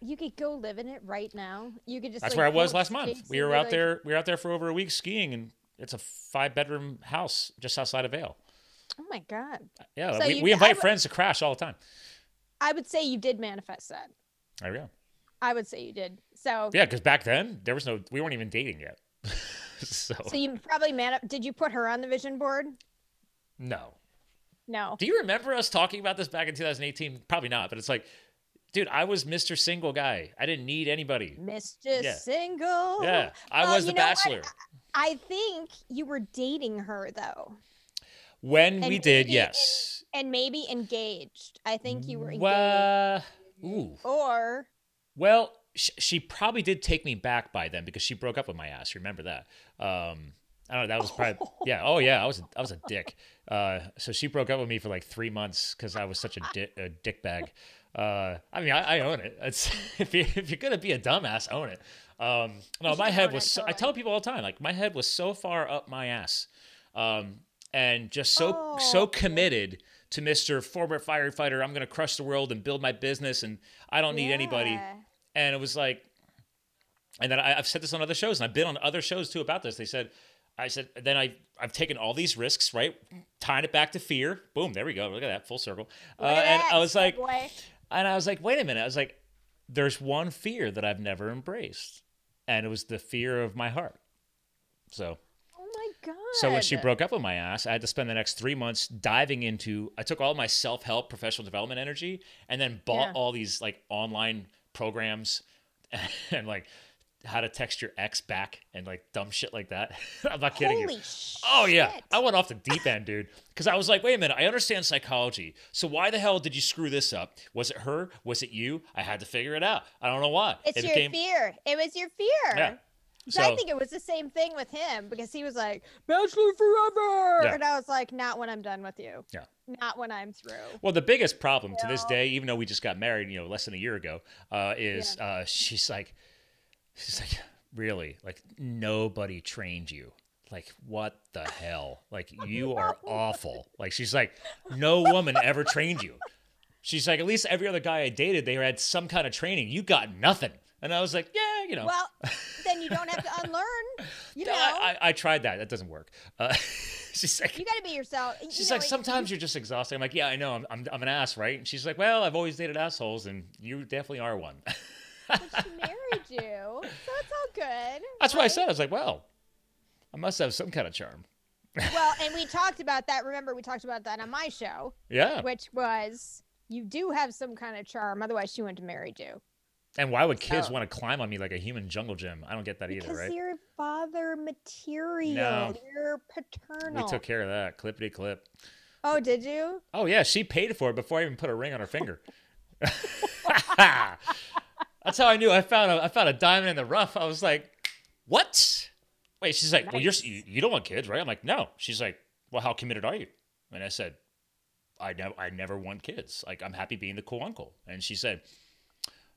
You could go live in it right now. You could just. that's like, where I was last month. We were out like- there. We were out there for over a week skiing, and it's a five bedroom house just outside of Vail. Oh my god! Yeah, So we, you- we invite friends to crash all the time. I would say you did manifest that. There we go. I would say you did. So. Yeah, because back then there was no. We weren't even dating yet. [LAUGHS] so, So you probably man. Did you put her on the vision board? no. No. Do you remember us talking about this back in 2018? Probably not. But it's like, dude, I was Mr. Single guy. I didn't need anybody. Mr. Yeah. Single. Yeah, I Well, was the what? bachelor. I think you were dating her though, When And we did, yes. and maybe engaged. I think you were engaged. Well, ooh. Or Well, she, she probably did take me back by then because she broke up with my ass. Remember that? Um, I don't know. That was probably [LAUGHS] yeah. Oh yeah, I was I was a dick. Uh, so she broke up with me for like three months because I was such a, di- a dick bag. Uh, I mean, I, I own it. It's [LAUGHS] if you if you're gonna be a dumbass, own it. Um, no, my head was. So, I tell people all the time, like my head was so far up my ass, um, and just so Oh. so committed to Mister former firefighter. I'm gonna crush the world and build my business, and I don't need anybody. And it was like, and then I, I've said this on other shows, and I've been on other shows too about this. They said, I said, then I I've taken all these risks, right? Tying it back to fear. Boom, there we go. Look at that, full circle. Uh, and I was like, segue. and I was like, wait a minute. I was like, there's one fear that I've never embraced, and it was the fear of my heart. So god. so when she broke up with my ass, I had to spend the next three months diving into. I took all my self help, professional development energy, and then bought Yeah. all these like online programs, [LAUGHS] and like how to text your ex back and like dumb shit like that. [LAUGHS] I'm not kidding Holy you. shit. Oh yeah, I went off the deep end, dude. Because I was like, wait a minute, I understand psychology. So why the hell did you screw this up? Was it her? Was it you? I had to figure it out. I don't know why. It's it your became fear. It was your fear. yeah. So, I think it was the same thing with him because he was like, Bachelor forever. Yeah. And I was like, not when I'm done with you. Yeah. Not when I'm through. Well, the biggest problem to this day, even though we just got married, you know, less than a year ago, uh, is uh, she's like, she's like, really, like nobody trained you. Like what the hell? Like [LAUGHS] you are awful. Like she's like, no woman ever trained you. She's like, at least every other guy I dated, they had some kind of training. You got nothing. And I was like, yeah, you know. Well, [LAUGHS] then you don't have to unlearn. You No, know, I, I, I tried that. That doesn't work. Uh, [LAUGHS] she's like, you got to be yourself. You She's know, like, sometimes you're just exhausted. I'm like, yeah, I know. I'm, I'm, I'm an ass, right? And she's like, well, I've always dated assholes, and you definitely are one. [LAUGHS] but she married you, so it's all good. That's what I said. I was like, well, I must have some kind of charm. Well, and we talked about that. Remember, we talked about that on my show, Yeah. which was you do have some kind of charm. Otherwise, she wouldn't have married you. And why would kids oh. So- want to climb on me like a human jungle gym? I don't get that either, Because you're father material. No. You're paternal. We took care of that. Clippity clip. Oh, did you? Oh, yeah. She paid for it before I even put a ring on her finger. [LAUGHS] [LAUGHS] That's how I knew I found a, I found a diamond in the rough. I was like, what? Wait, she's like, well, you're, you, you don't want kids, right? I'm like, no. She's like, well, how committed are you? And I said, I never, I never want kids. Like, I'm happy being the cool uncle. And she said,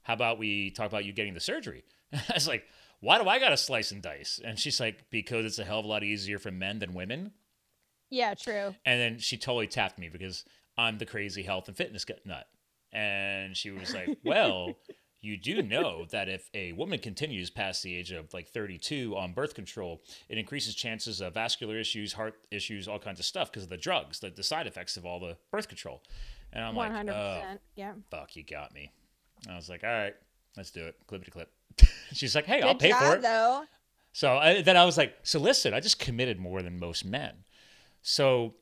how about we talk about you getting the surgery? [LAUGHS] I was like, why do I got to slice and dice? And she's like, because it's a hell of a lot easier for men than women. Yeah, true. And then she totally tapped me because I'm the crazy health and fitness nut. And she was like, [LAUGHS] Well, you do know that if a woman continues past the age of like 32 on birth control, it increases chances of vascular issues, heart issues, all kinds of stuff because of the drugs, the, the side effects of all the birth control. And I'm oh, One like, hundred oh, percent. Yeah. fuck, you got me. I was like, All right, let's do it. Clippity clip. [LAUGHS] She's like, Hey, I'll pay job, for it. though. So I, then I was like, so listen, I just committed more than most men. So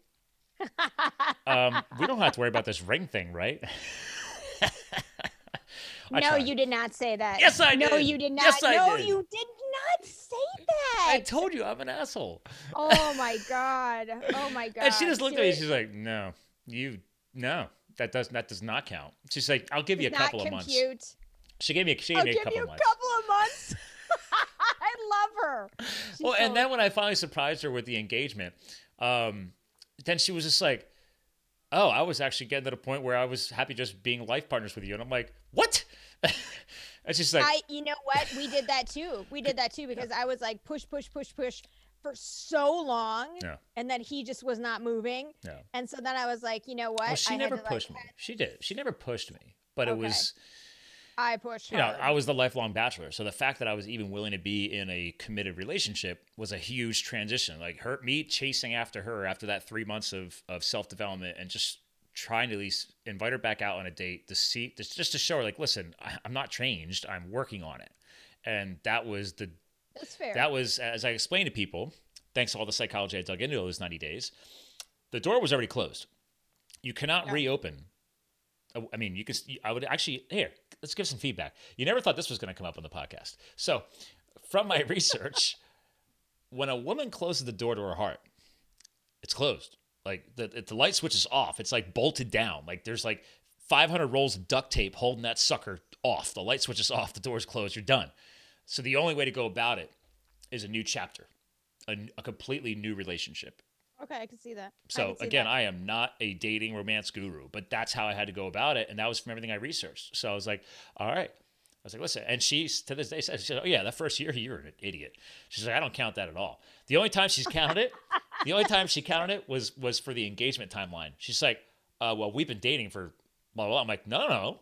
[LAUGHS] um, we don't have to worry about this ring thing, right? [LAUGHS] No, tried. you did not say that. Yes, I no, did. you did not. Yes, I no, did. you did not say that. I told you I'm an asshole. oh my god. Oh my god. and she just looked at me. She's like, no, you, no, that does that does not count. She's like, I'll give you a not couple of months. She gave me, she gave I'll me a give couple you of a months. couple of months. [LAUGHS] I love her. She's well, and then when I finally surprised her with the engagement, um, then she was just like, "Oh, I was actually getting to the point where I was happy just being life partners with you," and I'm like, "What?" [LAUGHS] and she's like, I, you know what? We did that too. We did that too because I was like push, push, push, push for so long, Yeah. and then he just was not moving. "No." And so then I was like, you know what? Well, she I never to, like, pushed me. She did. She never pushed me, but it was. I pushed. you know. I was the lifelong bachelor. So the fact that I was even willing to be in a committed relationship was a huge transition. Like her, me chasing after her after that three months of, of self development and just trying to at least invite her back out on a date to see, just just to show her, like, listen, I, I'm not changed. I'm working on it. And that was the, That's fair. that was, as I explained to people, thanks to all the psychology I dug into those 90 days, the door was already closed. You cannot Yeah. reopen. Uh, I mean, you can. I would actually here. Let's give some feedback. You never thought this was going to come up on the podcast. So, from my [LAUGHS] research, when a woman closes the door to her heart, it's closed. Like the the light switch is off. It's like bolted down. Like there's like 500 rolls of duct tape holding that sucker off. The light switch is off. The door's closed. You're done. So the only way to go about it is a new chapter, a, a completely new relationship. Okay, I can see that. So see again, that. I am not a dating romance guru, but that's how I had to go about it, and that was from everything I researched. So I was like, all right. I was like, listen, and she's to this day says, she said, oh yeah, that first year you're an idiot. She's like, I don't count that at all. The only time she's counted it, [LAUGHS] the only time she counted it was was for the engagement timeline. She's like, uh, well, we've been dating for blah blah. blah. I'm like, no, no, no,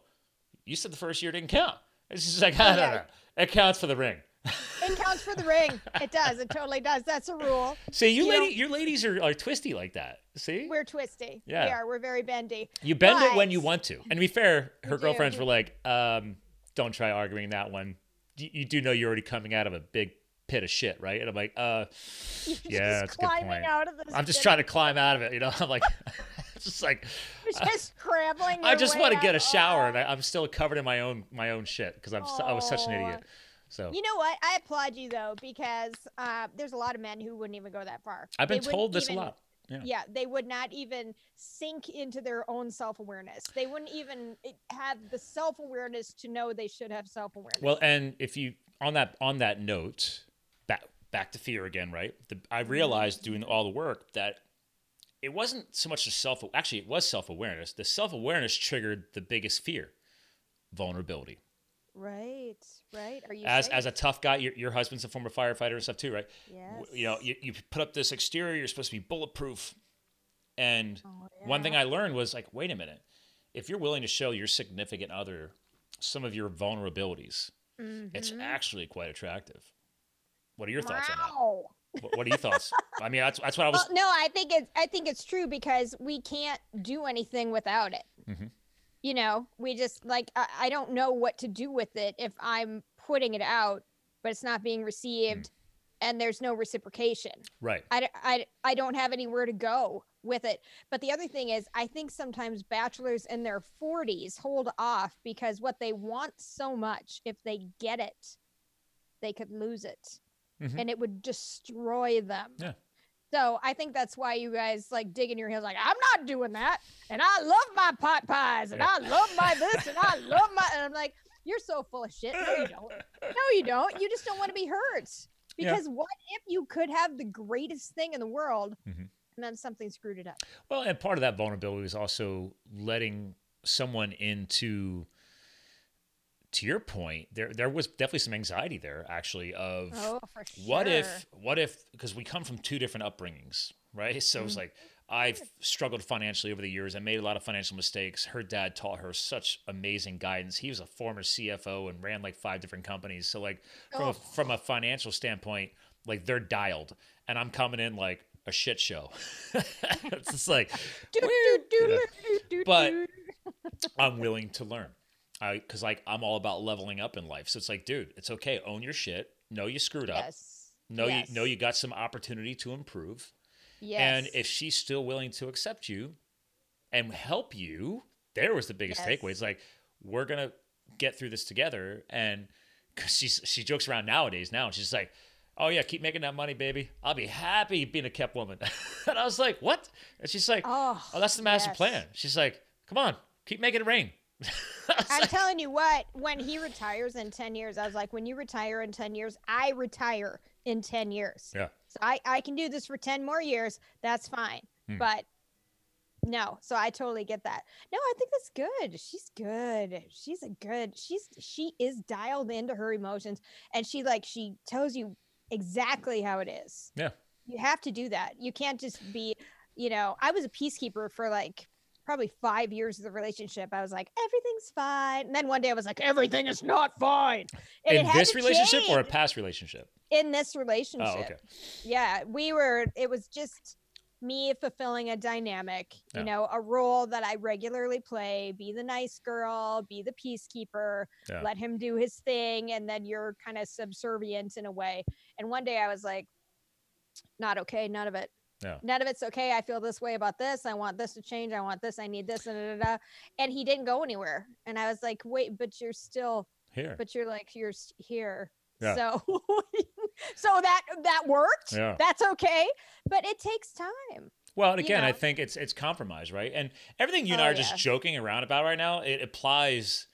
you said the first year didn't count. And she's like, [LAUGHS] I don't yeah. It counts for the ring. it counts for the ring. It does. It totally does. That's a rule. See, you, You lady, know- your ladies are, are twisty like that. See, We're twisty. Yeah. We are. We're very bendy. You bend it when you want to. And to be fair, her girlfriends were like, um, don't try arguing that one. You, you do know you're already coming out of a big pit of shit, right? And I'm like, uh, [LAUGHS] You're yeah, just that's a good point. out of this I'm just trying to climb out of it, you know? [LAUGHS] I'm like, [LAUGHS] it's [LAUGHS] just like, You're just scrambling. I just want to get a shower Oh. and I, I'm still covered in my own, my own shit because I'm, so, I was such an idiot. So You know what? I applaud you though because uh, there's a lot of men who wouldn't even go that far. I've been They told this even- a lot. Yeah. Yeah, they would not even sink into their own self awareness. They wouldn't even eh, have the self awareness to know they should have self awareness. Well, and if you on that on that note, back back to fear again, right? The, I realized doing all the work that it wasn't so much the self. Actually, it was self awareness. The self awareness triggered the biggest fear, vulnerability. right, right. Are you As safe? as a tough guy, your, your husband's a former firefighter and stuff too, right? yes. You know, you, you put up this exterior. You're supposed to be bulletproof. And Oh, one thing. I learned was like, wait a minute, if you're willing to show your significant other some of your vulnerabilities, it's Mhm. actually quite attractive. What are your thoughts on that? What, are your thoughts? I mean, that's, that's what I was. Well, no, I think it's I think it's true because we can't do anything without it. Mhm. You know, we just like I, I don't know what to do with it if I'm putting it out, but it's not being received, and there's no reciprocation. Right. I, I I don't have anywhere to go with it. But the other thing is, I think sometimes bachelors in their 40s hold off because what they want so much, if they get it, they could lose it Mhm. and it would destroy them. Yeah. So I think that's why you guys like dig in your heels, like, I'm not doing that. And I love my pot pies and I love my this and I love my. And I'm like, you're so full of shit. No, you don't. No, you don't. You just don't want to be hurt. Yeah. Because what if you could have the greatest thing in the world Mhm. and then something screwed it up? Well, and part of that vulnerability is also letting someone into. To your point, there there was definitely some anxiety there, actually, of Oh, sure. what if what if because we come from two different upbringings right so Mm-hmm. it's like i've struggled financially over the years i made a lot of financial mistakes her dad taught her such amazing guidance he was a former cfo and ran like five different companies so like from, Oh. a, from a financial standpoint like they're dialed and i'm coming in like a shit show [LAUGHS] it's just like Do, do, do, Yeah. But- I'm willing to learn. I because like I'm all about leveling up in life. So it's like, dude, it's okay. Own your shit. Know you screwed up. yes. Know yes. you know you got some opportunity to improve. Yes. And if she's still willing to accept you and help you, there was the biggest Yes. takeaway. It's like we're gonna get through this together. And because she's she jokes around nowadays now, and she's like, "Oh yeah, keep making that money, baby. I'll be happy being a kept woman." [LAUGHS] and I was like, "What?" And she's like, oh, "Oh, that's the master yes. plan." She's like, "Come on, keep making it rain." [LAUGHS] I'm telling you what, when he retires in 10 years, I was like, when you retire in 10 years, I retire in 10 years. yeah, So I, I can do this for 10 more years. That's fine. Hmm. But no, so I totally get that. No, I think that's good. She's good. She's a good. She's she is dialed into her emotions and she like she tells you exactly how it is. yeah, You have to do that. You can't just be, you know, I was a peacekeeper for like probably five years of the relationship. I was like, everything's fine. And then one day I was like, everything is not fine. And in this relationship or a past relationship? in this relationship. Oh, okay. Yeah, we were, it was just me fulfilling a dynamic, Yeah. you know, a role that I regularly play be the nice girl, be the peacekeeper, Yeah. let him do his thing. And then you're kind of subservient in a way. And one day I was like, not okay, none of it. Yeah. None of it's okay. I feel this way about this. I want this to change. I want this. I need this. And, da, da, da. and he didn't go anywhere. And I was like, wait, but you're still Here. but you're like you're here Yeah. so [LAUGHS] so that that worked Yeah. that's okay but it takes time Well, and you again, I think it's it's compromise, right? And everything you and Oh, I are just joking around about right now, it applies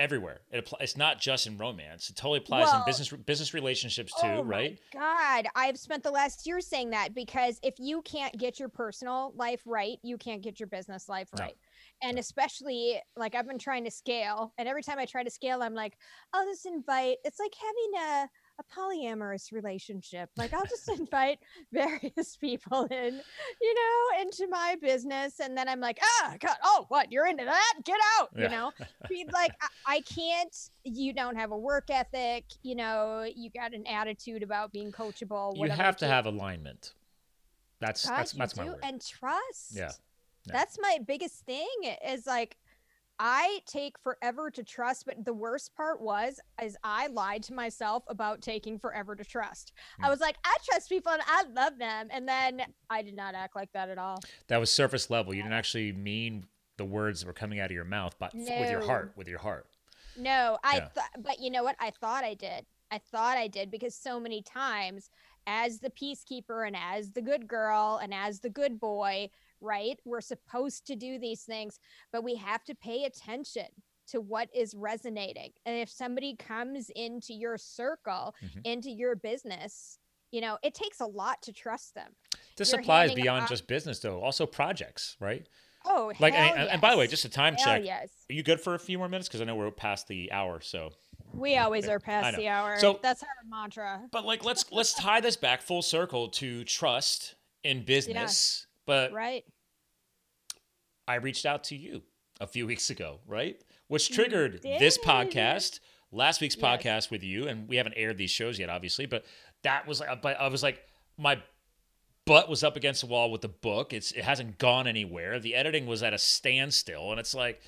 everywhere. It appl- it's not just in romance. It totally applies in business business relationships too, oh right? My God, I've spent the last year saying that because if you can't get your personal life right, you can't get your business life No. right. And especially like I've been trying to scale, and every time I try to scale, I'm like, I'll just invite. It's like having a a polyamorous relationship. Like I'll just [LAUGHS] invite various people in, you know, into my business, and then I'm like, ah, God, oh, what? You're into that? Get out, Yeah. you know. [LAUGHS] Be like I, I can't. You don't have a work ethic. You know, you got an attitude about being coachable. You have to have alignment. That's God, that's that's my word. and trust. Yeah. Yeah. That's my biggest thing is like I take forever to trust, but the worst part was is I lied to myself about taking forever to trust. I Hmm. was like, I trust people and I love them. And then I did not act like that at all. That was surface level. You didn't actually mean the words that were coming out of your mouth, but f- with your heart, with your heart. No, I Yeah. thought, but you know what? I thought I did. I thought I did because so many times, as the peacekeeper and as the good girl and as the good boy, right? We're supposed to do these things, but we have to pay attention to what is resonating. And if somebody comes into your circle, Mhm. into your business, you know, it takes a lot to trust them. This You're applies beyond just business, though. Also projects, right? Oh, Like, hell and, and by the way, just a time Hell check. yes. Are you good for a few more minutes? Because I know we're past the hour. So, We always are past the hour. So- That's our mantra. but like, let's let's tie this back full circle to trust in business. But Right. I reached out to you a few weeks ago, right? Which triggered this podcast, last week's Yes. podcast with you, and we haven't aired these shows yet, obviously. But that was like, but I was like, my butt was up against the wall with the book. It's it hasn't gone anywhere. The editing was at a standstill, and it's like,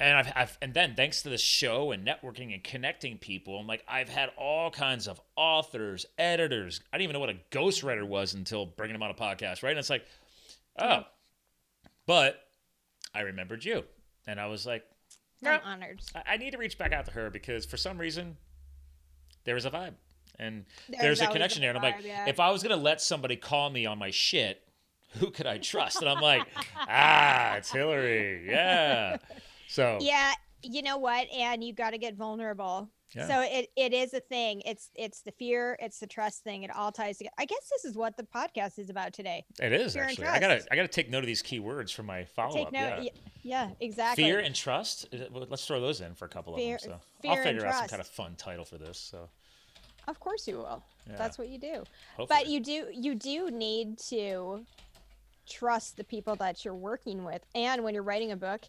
and I've, I've and then thanks to the show and networking and connecting people, I'm like, I've had all kinds of authors, editors. I didn't even know what a ghostwriter was until bringing them on a podcast, right? And it's like, oh, but I remembered you, and I was like, no, I'm honored. I- I need to reach back out to her because for some reason there was a vibe and there's, There's a always connection a there. And I'm like, vibe, yeah. if I was gonna let somebody call me on my shit, who could I trust? And I'm [LAUGHS] like, ah, it's Hillary. Yeah. So Yeah, you know what? And you got to get vulnerable. Yeah. So it, it is a thing. It's it's the fear, it's the trust thing. It all ties together. I guess this is what the podcast is about today. it is fear actually. I gotta. I gotta take note of these key words for my follow Take up. note. Yeah. Yeah. exactly. Fear and trust. Is it- well, Let's throw those in for a couple Fear- of them. So I'll figure out some kind of fun title for this. So of course you will. yeah, That's what you do. hopefully. But you do you do need to trust the people that you're working with. And when you're writing a book,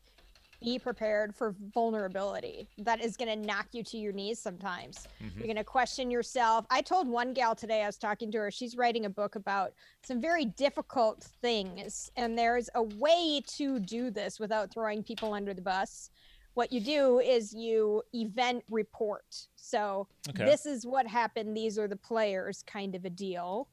be prepared for vulnerability. That is going to knock you to your knees sometimes. Mhm. You're going to question yourself. I told one gal today, I was talking to her, she's writing a book about some very difficult things. And there's a way to do this without throwing people under the bus. What you do is you event report. So Okay. this is what happened. These are the players, kind of a deal.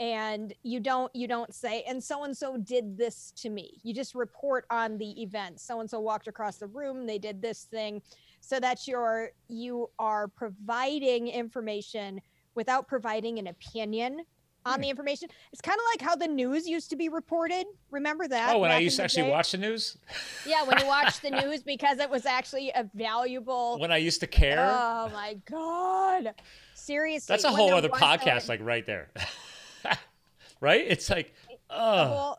And you don't you don't say, and so and so did this to me. You just report on the event. So and so walked across the room. They did this thing, so that you're you are providing information without providing an opinion on the information. It's kind of like how the news used to be reported. Remember that? oh, when I used to actually day? watch the news, Yeah, when you watch the [LAUGHS] news because it was actually a valuable. when I used to care. Oh my god! Seriously, That's a whole other podcast, like right there. [LAUGHS] [LAUGHS] right? It's like, the oh, whole,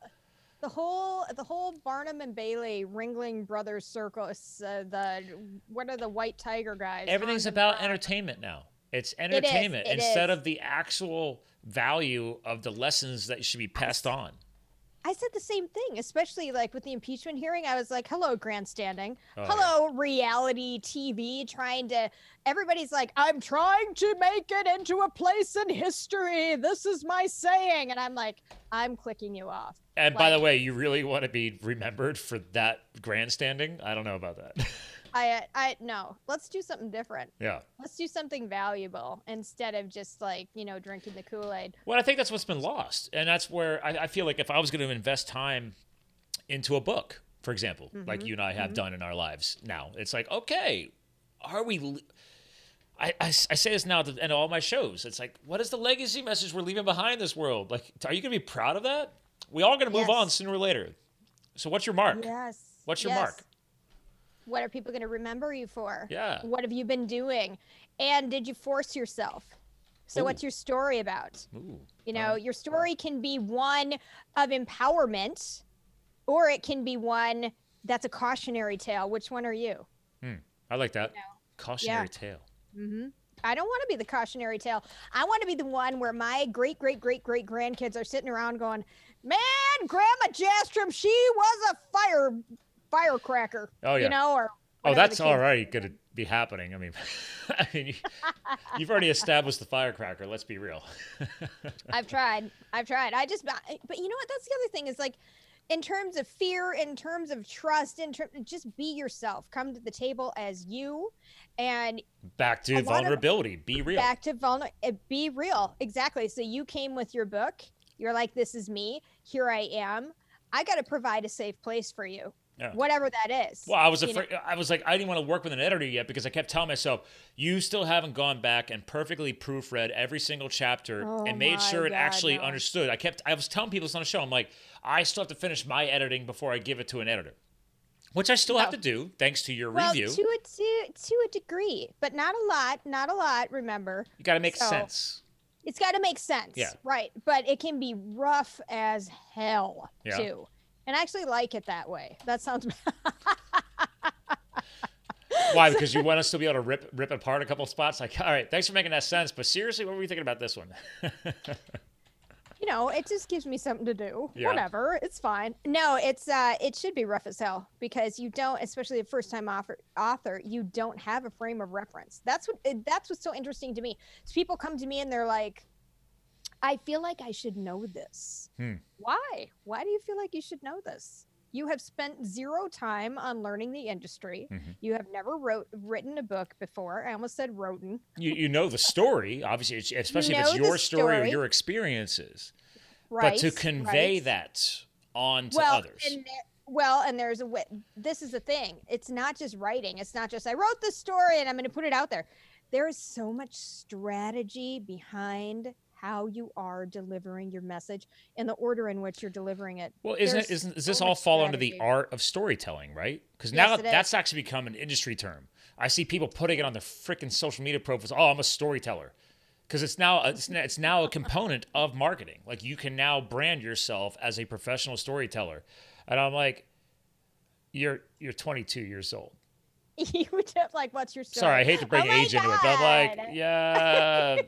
the whole, the whole Barnum and Bailey Ringling Brothers Circus. Uh, the what are the White Tiger guys? everything's about entertainment now. It's entertainment it instead is. of the actual value of the lessons that should be passed on. I said the same thing, especially like with the impeachment hearing. I was like, "Hello, grandstanding. Oh, yeah. Hello, reality TV. Trying to. Everybody's like, I'm trying to make it into a place in history. This is my saying, and I'm like, I'm clicking you off. And by the way, you really want to be remembered for that grandstanding? I don't know about that. [LAUGHS] I, I no. Let's do something different. yeah. Let's do something valuable instead of just like you know drinking the Kool Aid. Well, I think that's what's been lost. And that's where I, I feel like if I was going to invest time into a book, for example, like Mm-hmm. you and I have done in our lives now, it's like, okay, are we. li- I say this now end all my shows. It's like, what is the legacy message we're leaving behind this world? Like, are you going to be proud of that? We all going to move Yes. on sooner or later. So, what's your mark? Yes. What's your yes. mark? What are people going to remember you for? Yeah. What have you been doing? And did you force yourself? So, Ooh. what's your story about? Ooh. You know, your story can be one of empowerment or it can be one that's a cautionary tale. Which one are you? Hmm. I like that. Cautionary tale. Mm-hmm. I don't want to be the cautionary tale. I want to be the one where my great, great, great, great grandkids are sitting around going, "Man, Grandma Jastrom, she was a fire firecracker." Oh, yeah. You know, or Oh, that's already going to be happening. I mean, [LAUGHS] I mean, you, [LAUGHS] you've already established the firecracker. Let's be real. [LAUGHS] I've tried. I've tried. I just, but you know what? That's the other thing is like, in terms of fear, in terms of trust, in terms, just be yourself. Come to the table as you, and Back to lot of- vulnerability. Be real. back to vulner uh, be real exactly so you came with your book you're like this is me here i am i got to provide a safe place for you Yeah. whatever that is Well, I was you know? afraid. I was like, I didn't want to work with an editor yet because I kept telling myself, you still haven't gone back and perfectly proofread every single chapter Oh and made sure it God, actually no. understood. I kept, I was telling people this on the show. I'm like, I still have to finish my editing before I give it to an editor, which I still have to do thanks to your well review. to a to, to a degree but not a lot not a lot remember you got to make so- sense. it's got to make sense Yeah. right but it can be rough as hell Yeah. too and I actually like it that way that sounds [LAUGHS] Why? Because you want us to be able to rip rip apart a couple spots. Like, all right, thanks for making that sense. But seriously, what were you thinking about this one? [LAUGHS] you know, it just gives me something to do. Yeah. Whatever, it's fine. No, it's uh, it should be rough as hell because you don't, especially a first time author, author, you don't have a frame of reference. That's what that's what's so interesting to me. Is people come to me and they're like, I feel like I should know this. Hmm. Why? Why do you feel like you should know this? You have spent zero time on learning the industry. Mhm. You have never wrote written a book before. I almost said wrote. you you know the story, obviously, especially if know it's your story or your experiences. Right. but to convey right. that on to well, others. And there, well, and there's a way. This is the thing. It's not just writing. It's not just I wrote this story and I'm going to put it out there. There is so much strategy behind how you are delivering your message and the order in which you're delivering it. Well, isn't it, isn't does so this all much fall under the art of storytelling, right? Because Yes, now is. that's actually become an industry term. I see people putting it on their freaking social media profiles. Oh, I'm a storyteller, because it's now uh, it's, it's now a component of marketing. Like you can now brand yourself as a professional storyteller, and I'm like, you're you're 22 years old. [LAUGHS] you would have like, what's your story? Sorry, I hate to bring Oh age into it, but I'm like, yeah,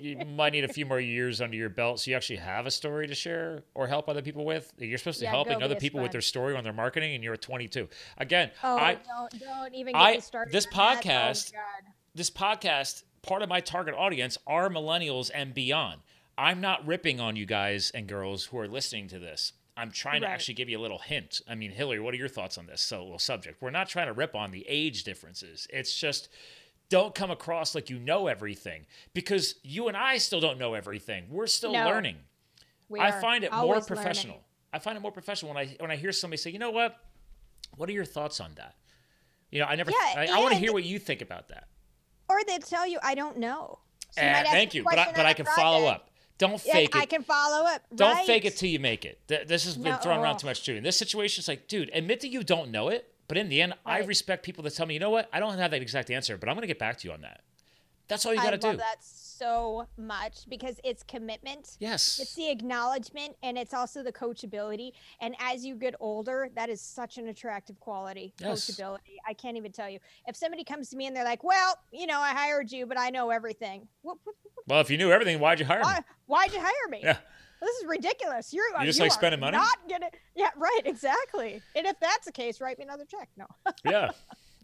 you [LAUGHS] might need a few more years under your belt so you actually have a story to share or help other people with. You're supposed to Yeah, helping other be people with their story on their marketing, and you're 22. Again, Oh, I don't don't even get I- me started. this. Oh, podcast- this podcast, part of my target audience are millennials and beyond. I'm not ripping on you guys and girls who are listening to this. I'm trying to actually give you a little hint. I mean, Hillary, what are your thoughts on this so little subject? We're not trying to rip on the age differences. It's just don't come across like you know everything because you and I still don't know everything. We're still No. learning. We I find it more professional. learning. I find it more professional when I when I hear somebody say, "You know what? What are your thoughts on that?" You know, I never. Yeah, I, I want to hear what you think about that. Or they tell you, I don't know. So you Eh, thank you, but I, but I can follow up. Don't fake it. Yeah, fake I can follow up. Don't fake it till you make it. This has been thrown around too much too. In this situation, it's like, dude, admit that you don't know it. But in the end, I respect people that tell me, you know what, I don't have that exact answer, but I'm going to get back to you on that. That's all you got to do. I love that so much because it's commitment. Yes. It's the acknowledgement and it's also the coachability. And as you get older, that is such an attractive quality. Yes. Coachability. I can't even tell you. If somebody comes to me and they're like, well, you know, I hired you, but I know everything. What, what- Well, if you knew everything, why'd you hire me? why, why'd you hire me? Yeah. This is ridiculous. You're You just you like spending money? Not gonna, yeah, right, exactly. And if that's the case, write me another check. No. [LAUGHS] yeah.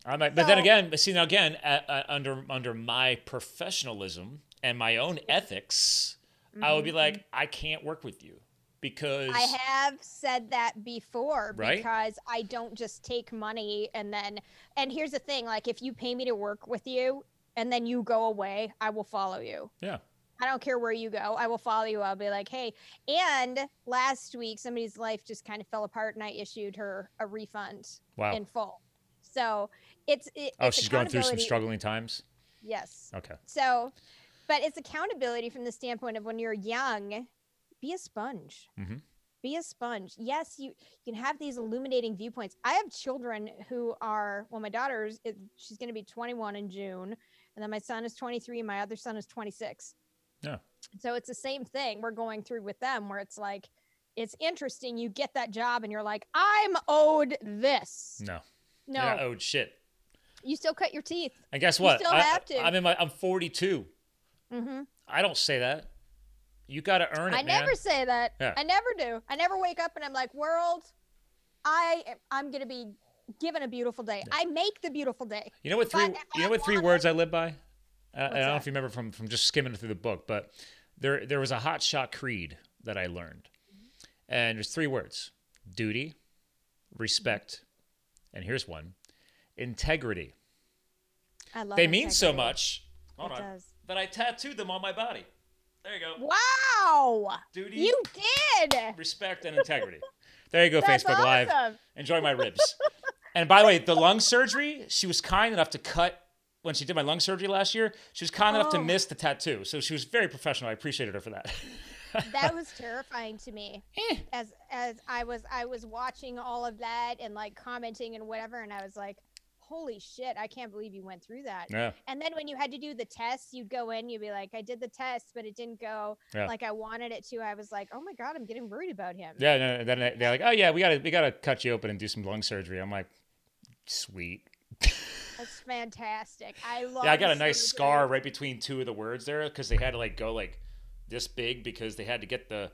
I might, but then again, see now again, uh, uh, under under my professionalism and my own ethics, I would be like, I can't work with you because Mm-hmm. I have said that before Right? because I don't just take money and then and here's the thing like if you pay me to work with you and then you go away, I will follow you. yeah, I don't care where you go. I will follow you. I'll be like, "Hey." And last week somebody's life just kind of fell apart and I issued her a refund wow. in full. So, it's it, oh, it's she's going through some struggling times. Yes. Okay. So, but it's accountability from the standpoint of when you're young, be a sponge. Mm-hmm. be a sponge. Yes, you, you can have these illuminating viewpoints. I have children who are, well, my daughter's, she's going to be 21 in June. And then my son is 23. And my other son is 26. Yeah. So it's the same thing we're going through with them where it's like, it's interesting. You get that job and you're like, I'm owed this. No. No, You're not owed shit. you still cut your teeth. And guess You what? still I, have to. I'm in my. I'm 42. Mm-hmm. I don't say that. You got to earn it, I man. never say that. Yeah. I never do. I never wake up and I'm like, world, I I'm gonna be given a beautiful day. I make the beautiful day. You know what three? You know what three words I live by? Uh, I don't know if you remember from from just skimming through the book, but there there was a hot shot creed that I learned, and there's three words: duty, respect, and here's one: integrity. I love. They mean so much. Hold It on. does. That I tattooed them on my body. There you go. Wow. Duty, You did. respect, and integrity. There you go, That's Facebook Live. Enjoy my ribs. [LAUGHS] and by the way, the lung surgery, she was kind enough to cut when she did my lung surgery last year. She was kind enough to Oh. miss the tattoo. So she was very professional. I appreciated her for that. [LAUGHS] That was terrifying to me. Eh. As as I was I was watching all of that and like commenting and whatever, and I was like, "Holy shit! I can't believe you went through that." yeah. And then when you had to do the test, you'd go in, you'd be like, I did the test, but it didn't go Yeah. like I wanted it to. I was like, oh my God, I'm getting worried about him. Yeah, no, no, then they- they're like, "Oh yeah, we got to we got to cut you open and do some lung surgery." I'm like, "Sweet." That's fantastic. I [LAUGHS] love Yeah, I got a nice scar right between two of the words there because they had to like go like this big because they had to get the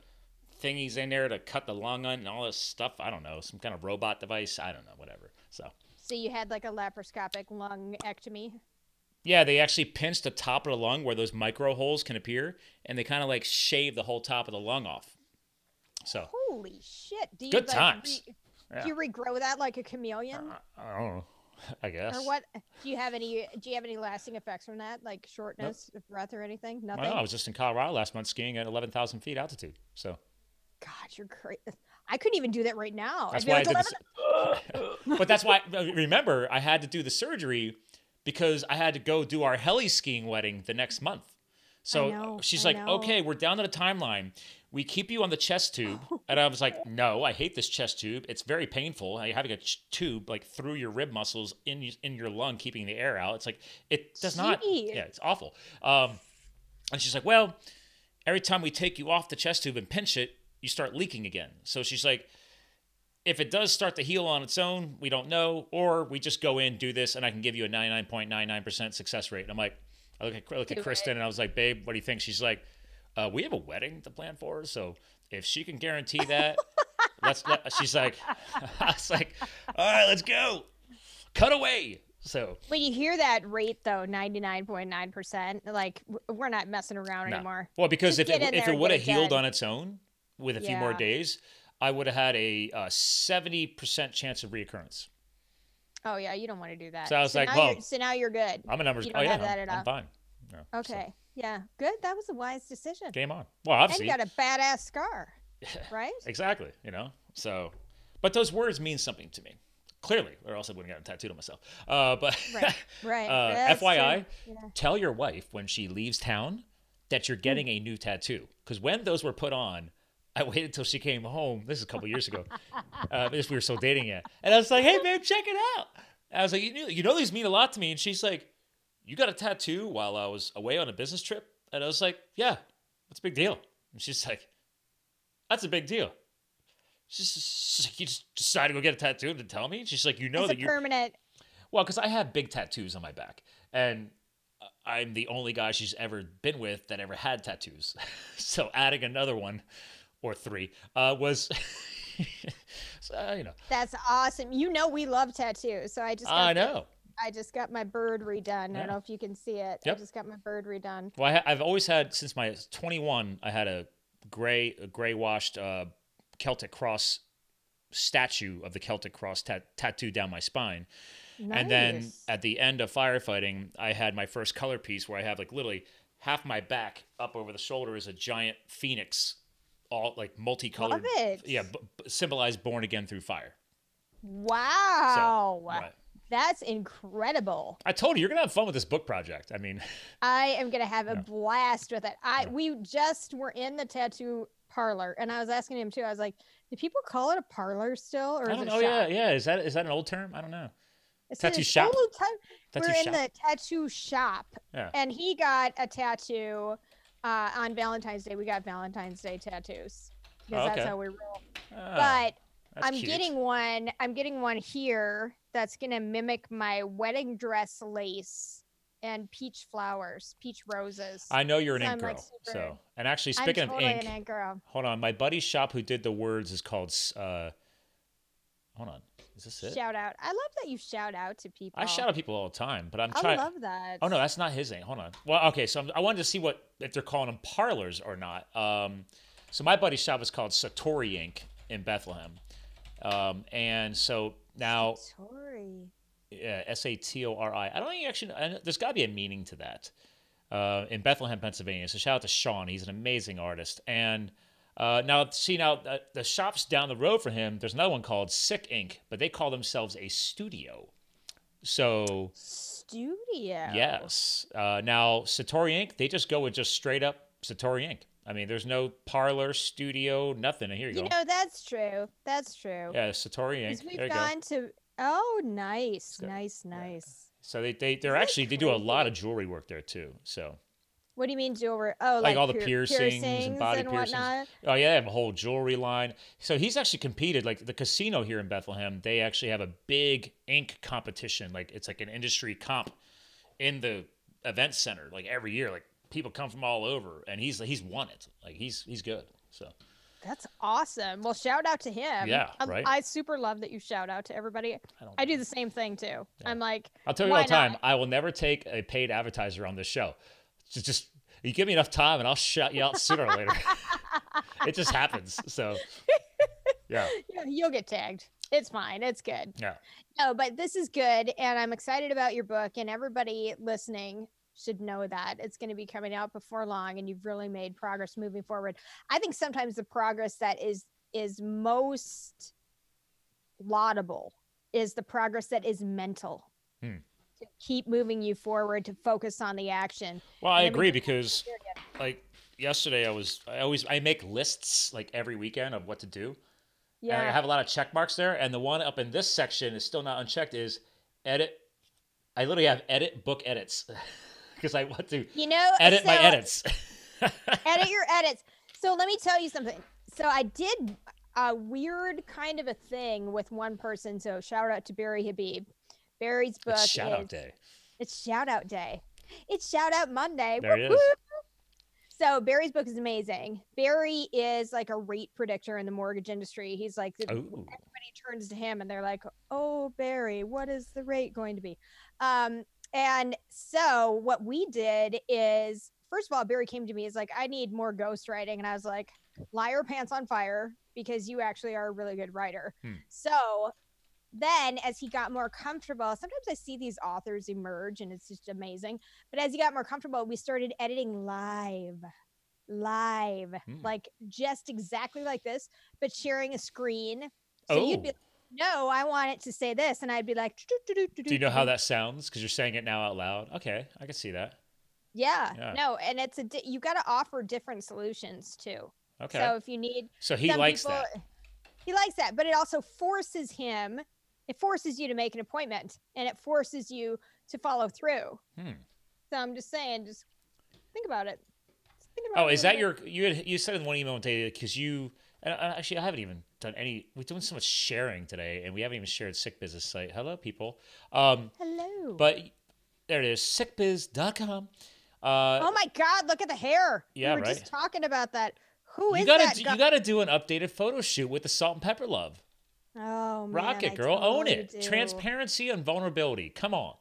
thingies in there to cut the lung on and all this stuff. I don't know, some kind of robot device. I don't know, whatever. So So you had like a laparoscopic lungectomy. yeah, they actually pinched the top of the lung where those micro holes can appear, and they kind of like shave the whole top of the lung off. So Holy shit. Do you Good like, times. re- Yeah. Do you regrow that like a chameleon? Uh, I don't know. [LAUGHS] I guess. or what do you have any do you have any lasting effects from that? Like shortness of breath or anything? I, Nothing? don't. I was just in Colorado last month skiing at 11,000 feet altitude. So God, you're great. I couldn't even do that right now. That's why like, I did this. [LAUGHS] but that's why, [LAUGHS] remember, I had to do the surgery because I had to go do our heli skiing wedding the next month. So know, she's I like, know. okay, we're down to the timeline. We keep you on the chest tube. [LAUGHS] And I was like, no, I hate this chest tube. It's very painful. You're having a ch- tube like through your rib muscles in, in your lung, keeping the air out. It's like, it does not. Yeah, it's awful. Um, and she's like, well, every time we take you off the chest tube and pinch it, you start leaking again. So she's like, if it does start to heal on its own, we don't know, or we just go in, do this, and I can give you a 99.99% success rate. And I'm like, I look at, I look at Kristen it. and I was like, babe, what do you think? She's like, uh, we have a wedding to plan for so if she can guarantee that, [LAUGHS] let's let, she's like, [LAUGHS] I was like, all right, let's go. Cut away. So When you hear that rate though, ninety nine point nine percent, like we're not messing around No. anymore. Well, because Just if it, if it would have healed done. on its own with a few more days, I would have had a uh, seventy percent chance of reoccurrence. Oh yeah, you don't want to do that. So I was like, now well, so now you're good. I'm a numbers. You oh don't yeah, have that I'm, at I'm all. fine. Yeah, so, Okay, yeah, good. That was a wise decision. game on. Well, and obviously, you got a badass scar, [LAUGHS] right? exactly. You know, so, but those words mean something to me. Clearly, or else I wouldn't get tattooed on myself. Uh, but Right, [LAUGHS] right. uh, FYI, Yeah. tell your wife when she leaves town that you're getting a new tattoo. Because when those were put on, I waited till she came home. This is a couple years ago. Uh, we were still dating yet, and I was like, "Hey, babe, check it out." I was like, "You know, you know these mean a lot to me." And she's like, "You got a tattoo while I was away on a business trip?" And I was like, "Yeah, what's a big deal?" And she's like, "That's a big deal." She's she's like, "You just decided to go get a tattoo and to tell me?" She's like, "You know it's that a you permanent. well, because I have big tattoos on my back, and I'm the only guy she's ever been with that ever had tattoos. [LAUGHS] so adding another one or three uh, was, [LAUGHS] so, uh, you know, That's awesome. You know we love tattoos, so I just got I the- know. I just got my bird redone. I don't know if you can see it. Yep. I just got my bird redone. Well, I ha- I've always had since my 21. I had a gray, a gray washed uh, Celtic cross statue of the Celtic cross tat- tattooed down my spine. Nice. And then at the end of firefighting, I had my first color piece where I have like literally half my back up over the shoulder is a giant phoenix, all like multicolored. Yeah, b- symbolized born again through fire. Wow. right. That's incredible. I told you you're gonna have fun with this book project. I mean, [LAUGHS] I am gonna have a blast with it. I we just were in the tattoo parlor and I was asking him too. I was like, Do people call it a parlor still, or I is don't it know. Yeah, yeah. Is that is that an old term? I don't know. It's Tattoo shop? Tattoo We're in the tattoo shop, Yeah. and he got a tattoo uh, on Valentine's Day. We got Valentine's Day tattoos because Oh, that's how we roll. Oh, but I'm cute. getting one. I'm getting one here that's gonna mimic my wedding dress lace and peach flowers, peach roses. I know you're an so ink I'm, like, girl. super- so, and actually, I'm speaking totally of ink, an ink girl. hold on. My buddy's shop who did the words is called. Uh, hold on. Is this it? Shout out! I love that you shout out to people. I shout out people all the time, but I'm trying. I love that. Oh no, that's not his name. Hold on. Well, okay, so I'm, I wanted to see what if they're calling them parlors or not. Um, so my buddy's shop is called Satori Ink. in Bethlehem, um, and so now Sorry. yeah, S A T O R I. I don't think actually. I know- There's got to be a meaning to that. Uh, in Bethlehem, Pennsylvania. So shout out to Sean. He's an amazing artist. And uh, now, see now uh, the shops down the road from him. There's another one called Sick Inc. But they call themselves a studio. So Studio. yes. Uh, now Satori Ink. They just go with just straight up Satori Ink. I mean, there's no parlor, studio, nothing. Here you, You go. know that's true. That's true. yeah, Satori Ink. Because we've There you go. gone to. Oh, nice, So- nice, nice. So they they they're Isn't actually they do a lot of jewelry work there too. So. What do you mean jewelry? Oh, like, like, all the pier- piercings, and body and piercings. whatnot. Oh yeah, they have a whole jewelry line. So he's actually competed. Like the casino here in Bethlehem, they actually have a big ink competition. Like it's like an industry comp in the event center. Like every year, like people come from all over, and he's he's won it. Like he's he's good. So That's awesome. Well, shout out to him. Yeah, Um, right? I super love that you shout out to everybody. I don't. I do the same thing too. I'm like, I'll tell you all the time. not? I will never take a paid advertiser on this show. Just just you give me enough time, and I'll shut you out sooner or later. [LAUGHS] it just happens. So yeah, [LAUGHS] "Yeah, you'll get tagged. It's fine. It's good. yeah. No, but this is good, and I'm excited about your book. And everybody listening should know that it's going to be coming out before long, and you've really made progress moving forward. I think sometimes the progress that is is most laudable is the progress that is mental. Hmm. To keep moving you forward, to focus on the action. Well, I And then we agree because like yesterday I was I always I make lists like every weekend of what to do. And I have a lot of check marks there and the one up in this section is still not unchecked is edit I literally have edit book edits [LAUGHS] because I want to You know, edit my edits. [LAUGHS] edit your edits. So let me tell you something. So I did a weird kind of a thing with one person. So shout out to Barry Habib. Barry's book it's shout out day. It's shout out day. It's shout out Monday. There he Whoop, is. So Barry's book is amazing. Barry is like a rate predictor in the mortgage industry. He's like the, Oh. everybody turns to him and they're like, "Oh, Barry, what is the rate going to be?" Um, and so what we did is, first of all, Barry came to me. He's like, "I need more ghostwriting," and I was like, "Liar pants on fire," because you actually are a really good writer. Hmm. So then as he got more comfortable sometimes i see these authors emerge and it's just amazing but as he got more comfortable we started editing live live Hmm. like just exactly like this but sharing a screen so you'd be Oh. like, no i want it to say this and i'd be like Do you know how that sounds? Because you're saying it now out loud. Okay, I can see that. yeah, Yeah. no and it's a di- you got to offer different solutions too Okay. so if you need So he likes people- that. He likes that, but it also forces him. It forces you to make an appointment, and it forces you to follow through. Hmm. So I'm just saying, just think about it. Think about Oh, it is that your you had you said in one email today because you and actually I haven't even done any we're doing so much sharing today and we haven't even shared sick business site. Hello people. Um Hello. but there it is sickbiz.com. Uh oh my God! Look at the hair. Yeah, we were right. just talking about that. Who is you gotta that? do, guy? you gotta do an updated photo shoot with the salt and pepper love. Oh man, Rock it, I girl. Own it. do. Transparency and vulnerability. Come on.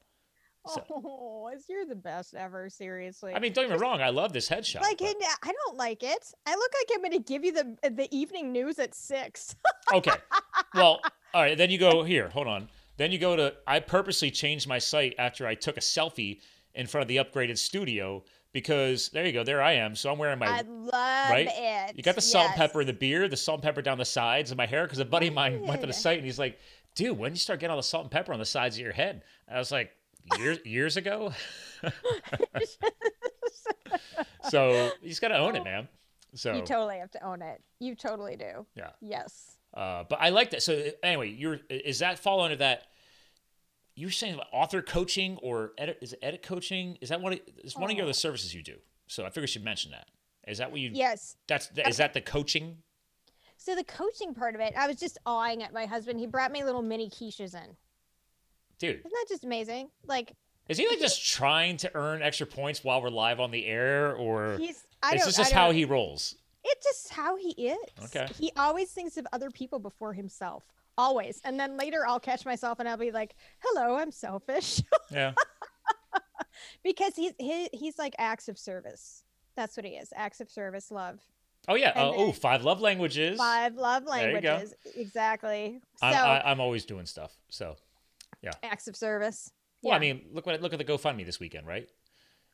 So- Oh, [LAUGHS] you're the best ever. Seriously. I mean, don't get me wrong. I love this headshot. like but- I don't like it. I look like I'm going to give you the the evening news at six. okay. [LAUGHS] Well, all right. Then you go here. Hold on. Then you go to. I purposely changed my site after I took a selfie in front of the upgraded studio because there you go. There I am. So I'm wearing my. I love right? it. you got the salt and Yes. pepper in the beard, the salt and pepper down the sides of my hair. Because a buddy of mine went to the site and he's like, "Dude, when did you start getting all the salt and pepper on the sides of your head?" I was like, "Years [LAUGHS] years ago." [LAUGHS] so you just gotta own it, man. So You totally have to own it. You totally do. yeah. Yes. Uh, but I like that. So anyway, you're is that fall under that? You're saying about author coaching or edit? Is it edit coaching? Is that one? Of, is one of your Oh. other services you do? So I figured you should mention that. Is that what you? Yes. That's is that the coaching? So the coaching part of it, I was just awing at my husband. He brought me little mini quiches in. Dude, Isn't that just amazing? Like is he like just trying to earn extra points while we're live on the air, or he's I is this just how he rolls? It's just how he is. Okay. He always thinks of other people before himself. Always. And then later I'll catch myself and I'll be like, "Hello, I'm selfish." Yeah. [LAUGHS] because he's he, he's like acts of service. That's what he is. Acts of service, love. Oh yeah. Uh, oh, five love languages. Five love There you go. languages. Exactly. So I'm, I, I'm always doing stuff. So, yeah. acts of service. well, I mean, look what look at the GoFundMe this weekend, right?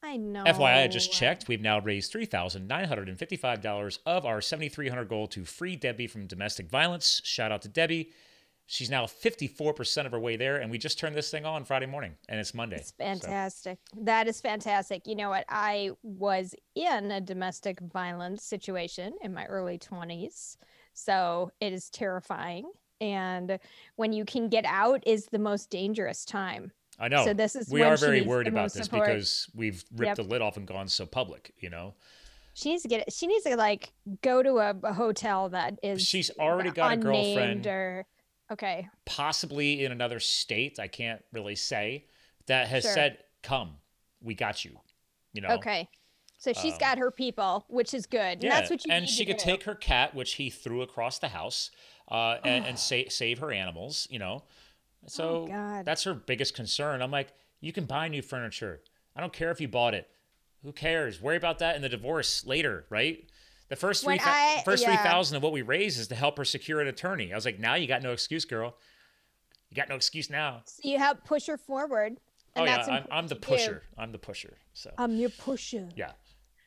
I know. FYI, I just checked. We've now raised three thousand nine hundred and fifty-five dollars of our seventy-three hundred goal to free Debbie from domestic violence. Shout out to Debbie. She's now fifty-four percent of her way there, and we just turned this thing on Friday morning, and it's Monday. It's So, fantastic. That is fantastic. You know what? I was in a domestic violence situation in my early 20s. So it is terrifying. And when you can get out is the most dangerous time. I know. So this is we are very worried about this support. because we've ripped Yep. the lid off and gone so public. You know, She needs to get she needs to like go to a, a hotel that is She's already got a girlfriend. or okay. possibly in another state. I can't really say that has Sure. said, "Come, we got you." You know. Okay. So she's Um, got her people, which is good. Yeah, and that's what you and she could do. take her cat, which he threw across the house, uh, and, and sa- save her animals. You know, so Oh, God. that's her biggest concern. I'm like, you can buy new furniture. I don't care if you bought it. Who cares? Worry about that in the divorce later, right? The first three I- first yeah. three thousand of what we raise is to help her secure an attorney. I was like, now you got no excuse, girl. You got no excuse now. So you help push her forward. And oh yeah, I'm, I'm the pusher. I'm the pusher. So I'm your pusher. yeah.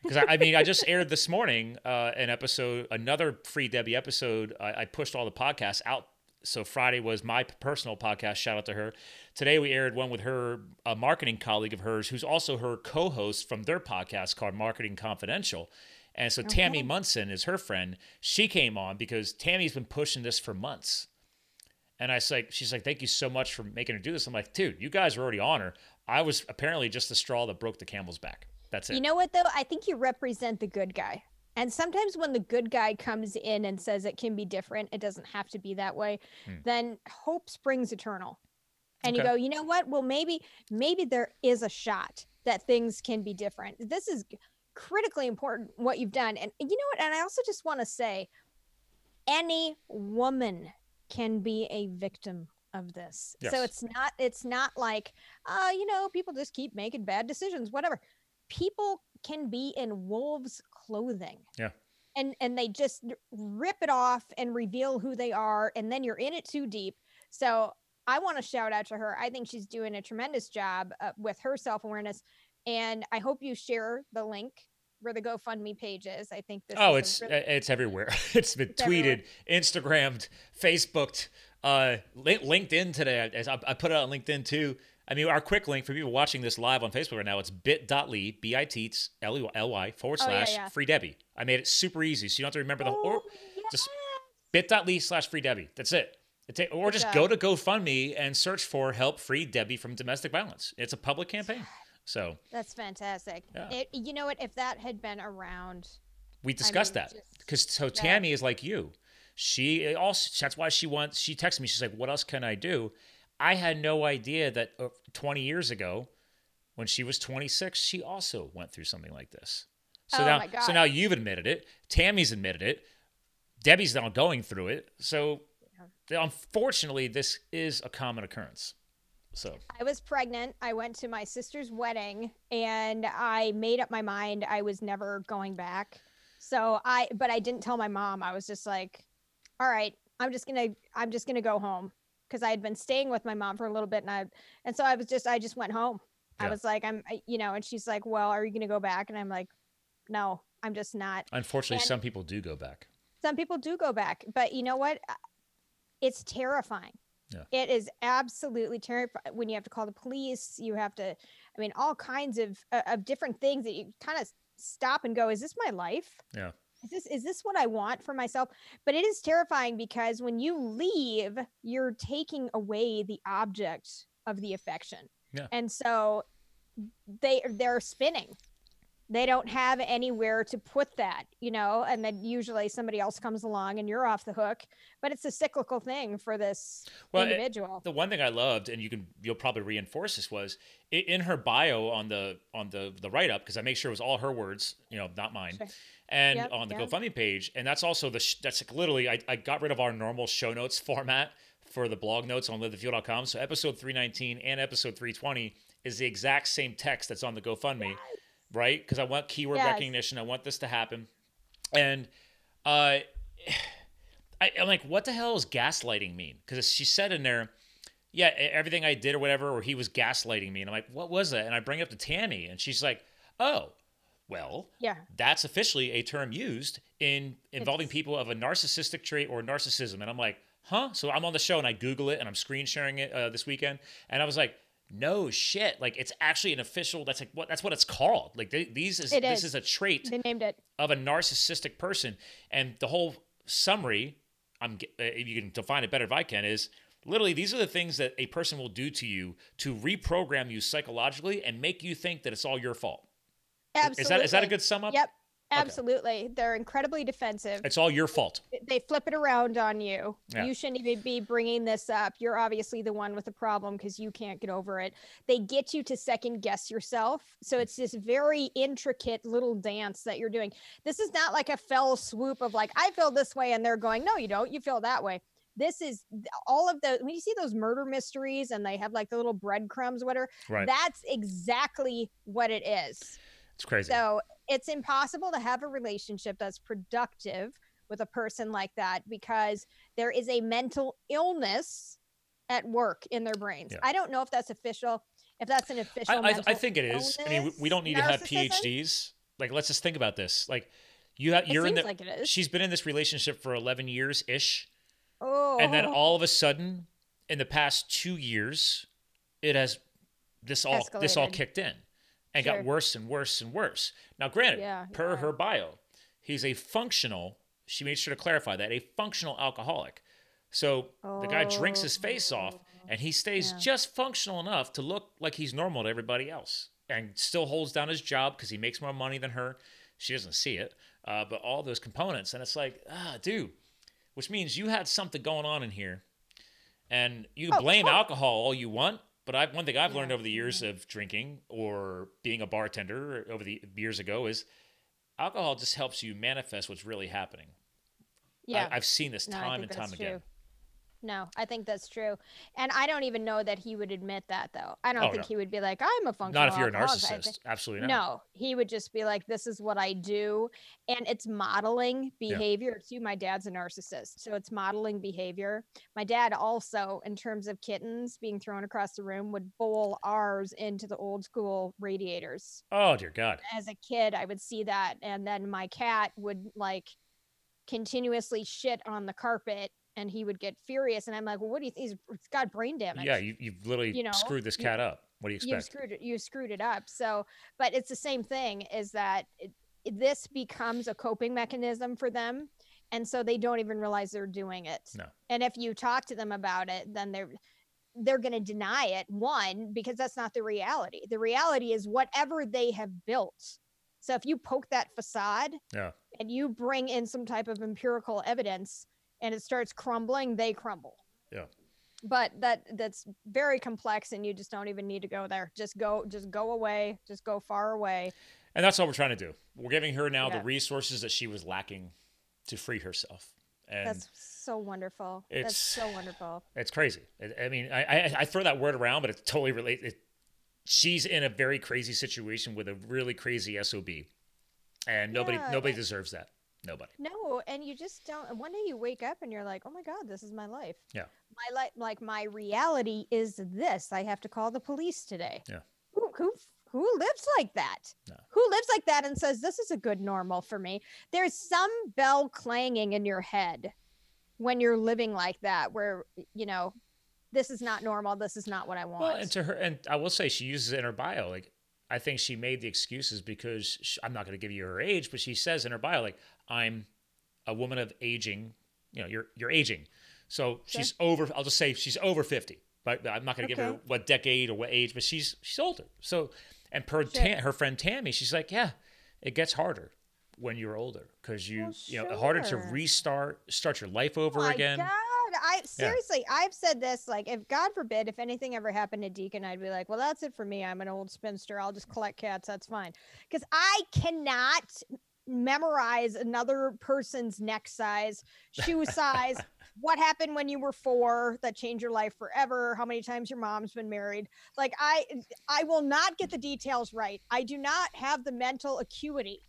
Because I, I mean, I just aired this morning uh, an episode, another free Debbie episode. I, I pushed all the podcasts out. So Friday was my personal podcast. Shout out to her. Today we aired one with her, a marketing colleague of hers, who's also her co-host from their podcast called Marketing Confidential. And so Tammy Munson is her friend. She came on because Tammy's been pushing this for months. And I was like, she's like, thank you so much for making her do this. I'm like, dude, you guys were already on her. I was apparently just the straw that broke the camel's back. That's it. You know what though? I think you represent the good guy. And sometimes when the good guy comes in and says it can be different, it doesn't have to be that way, then hope springs eternal. And you Hmm. Go, you know what? Well, maybe maybe there is a shot that things can be different. This is critically important what you've done. And you know what? And I also just want to say any woman can be a victim of this. Yes. So it's not it's not like uh you know people just keep making bad decisions whatever. People can be in wolves clothing. Yeah. And and they just rip it off and reveal who they are and then you're in it too deep. So I want to shout out to her. I think she's doing a tremendous job uh, with her self-awareness and I hope you share the link where the GoFundMe page is. I think this Oh, it's really- it's everywhere. [LAUGHS] It's been It's everywhere. tweeted, Instagrammed, Facebooked, uh, LinkedIn today. As I, I put it on LinkedIn too. I mean, our quick link for people watching this live on Facebook right now, it's bit.ly, B-I-T, L-Y, forward Oh, yeah, slash yeah. free Debbie. I made it super easy, so you don't have to remember the whole, Oh, just bit.ly slash free Debbie. That's it. Ta- or just go to GoFundMe and search for help free Debbie from domestic violence. It's a public campaign. So That's fantastic. Yeah. It, you know what? If that had been around, We discussed mean, that because so that- Tammy is like you. She also that's why she wants. She texted me. She's like, "What else can I do?" I had no idea that uh, 20 years ago, when she was 26, she also went through something like this. So Oh now, so now you've admitted it. Tammy's admitted it. Debbie's now going through it. So unfortunately, this is a common occurrence. So I was pregnant. I went to my sister's wedding and I made up my mind I was never going back. So I, but I didn't tell my mom. I was just like, all right, I'm just going to, I'm just going to go home because I had been staying with my mom for a little bit. And I, and so I was just, I just went home. I was like, I'm, you know, and she's like, well, are you going to go back? And I'm like, no, I'm just not. unfortunately, And- some people do go back. some people do go back but you know what it's terrifying Yeah. it is absolutely terrifying when you have to call the police you have to i mean all kinds of uh, of different things that you kind of stop and go is this my life Yeah. is this is this what I want for myself? But it is terrifying because when you leave, you're taking away the object of the affection. Yeah. And so they they're spinning. They don't have anywhere to put that, you know, and then usually somebody else comes along and you're off the hook. But it's a cyclical thing for this Well, it- individual. The one thing I loved, and you can you'll probably reinforce this, was in her bio on the on the the write up because I make sure it was all her words, you know, not mine, Sure. and Yep, on the yeah. GoFundMe page, and that's also the sh- that's like literally I, I got rid of our normal show notes [LAUGHS] format for the blog notes on livethefuel.com. So episode 319 and episode 320 is the exact same text that's on the GoFundMe, right? Because I want keyword Yes. recognition. I want this to happen, and uh. [SIGHS] I, I'm like, what the hell does gaslighting mean? Because she said in there, yeah, everything I did or whatever, or he was gaslighting me. And I'm like, what was that? And I bring it up to Tammy, and she's like, oh, well, Yeah. that's officially a term used in involving It's- people of a narcissistic trait or narcissism. And I'm like, huh? So I'm on the show and I Google it and I'm screen sharing it uh, this weekend. And I was like, no shit. Like it's actually an official. That's like what that's what it's called. Like they, these is this is. is a trait They named it. of a narcissistic person. And the whole summary, I'm uh, if you can define it better if I can, is literally these are the things that a person will do to you to reprogram you psychologically and make you think that it's all your fault. Absolutely. Is that is that a good sum up? Yep. Absolutely. They're incredibly defensive. It's all your fault. they flip it around on you. Yeah. You shouldn't even be bringing this up. You're obviously the one with the problem because you can't get over it. They get you to second guess yourself. So it's this very intricate little dance that you're doing. This is not like a fell swoop of like, I feel this way. And they're going, no, you don't. You feel that way. This is all of the, when you see those murder mysteries and they have like the little breadcrumbs, whatever, Right. that's exactly what it is. It's crazy. So it's impossible to have a relationship that's productive with a person like that because there is a mental illness at work in their brains. Yeah. I don't know if that's official, if that's an official. I, I, I think it is. I mean, we, don't need to have. PhDs. Like, let's just think about this. Like, you have you're in the. like it is. She's been in this relationship for 11 years ish, Oh, and then oh. all of a sudden, in the past two years, it has this all this all kicked in, and Sure. got worse and worse and worse. Now, granted, Yeah, per yeah. her bio, he's a functional. She made sure to clarify that a functional alcoholic. So the guy drinks his face off, and he stays Oh. Yeah. just functional enough to look like he's normal to everybody else, and still holds down his job because he makes more money than her. She doesn't see it, uh, but all those components, and it's like, ah, dude, which means you had something going on in here, and you can Oh, blame oh. alcohol all you want. But I've, one thing I've learned over the years of drinking or being a bartender over the years ago is alcohol just helps you manifest what's really happening. yeah. I, have seen this No, time and time that's again. No, I think that's true. And I don't even know that he would admit that though. I don't Oh, think no. he would be like, I'm a functional Not if you're a narcissist. Absolutely not. No, he would just be like, "This is what I do," and it's modeling behavior too. My dad's a narcissist, so it's modeling behavior. My dad also, in terms of kittens being thrown across the room, would bowl ours into the old school radiators. Oh dear God. As a kid, I would see that, and then my cat would like continuously shit on the carpet, and he would get furious, and I'm like, "Well, what do you think? He's got brain damage." Yeah, you, you've literally You know, screwed this you- cat up. What do you expect? expect? screwed it you screwed it up so but it's the same thing is that it- this becomes a coping mechanism for them and so they don't even realize they're doing it No. and if you talk to them about it then they're they're going to deny it one because that's not the reality the reality is whatever they have built so if you poke that facade Yeah. and you bring in some type of empirical evidence and it starts crumbling they crumble Yeah. but that that's very complex and you just don't even need to go there just go just go away just go far away And that's all we're trying to do. We're giving her now Yeah. the resources that she was lacking to free herself. And that's so wonderful that's so wonderful It's crazy. I, I mean, I, I I throw that word around, but it's totally related. She's in a very crazy situation with a really crazy sob, and nobody Yeah, nobody deserves that. Nobody. no and you just don't one day you wake up and you're like oh my god this is my life Yeah. my life like my reality is this i have to call the police today Yeah. who who, who lives like that No. who lives like that and says this is a good normal for me there's some bell clanging in your head when you're living like that where you know this is not normal this is not what i want Well, and to her, and I will say she uses it in her bio. Like, I think she made the excuses because sh I'm not going to give you her age, but she says in her bio, like, I'm a woman of aging. You know, you're you're aging, so she's over. I'll just say she's over fifty. But I'm not going to give her what decade or what age, but she's she's older. So, and per Sure. Her friend Tammy, she's like, yeah, it gets harder when you're older because you Well, you know harder to restart start your life oh over Oh my again. God. I seriously, I've said this like, if God forbid, if anything ever happened to Deacon, I'd be like, well, that's it for me. I'm an old spinster. I'll just collect cats. That's fine. Because I cannot memorize another person's neck size, shoe size, [LAUGHS] what happened when you were four that changed your life forever, how many times your mom's been married. Like I, I will not get the details right. I do not have the mental acuity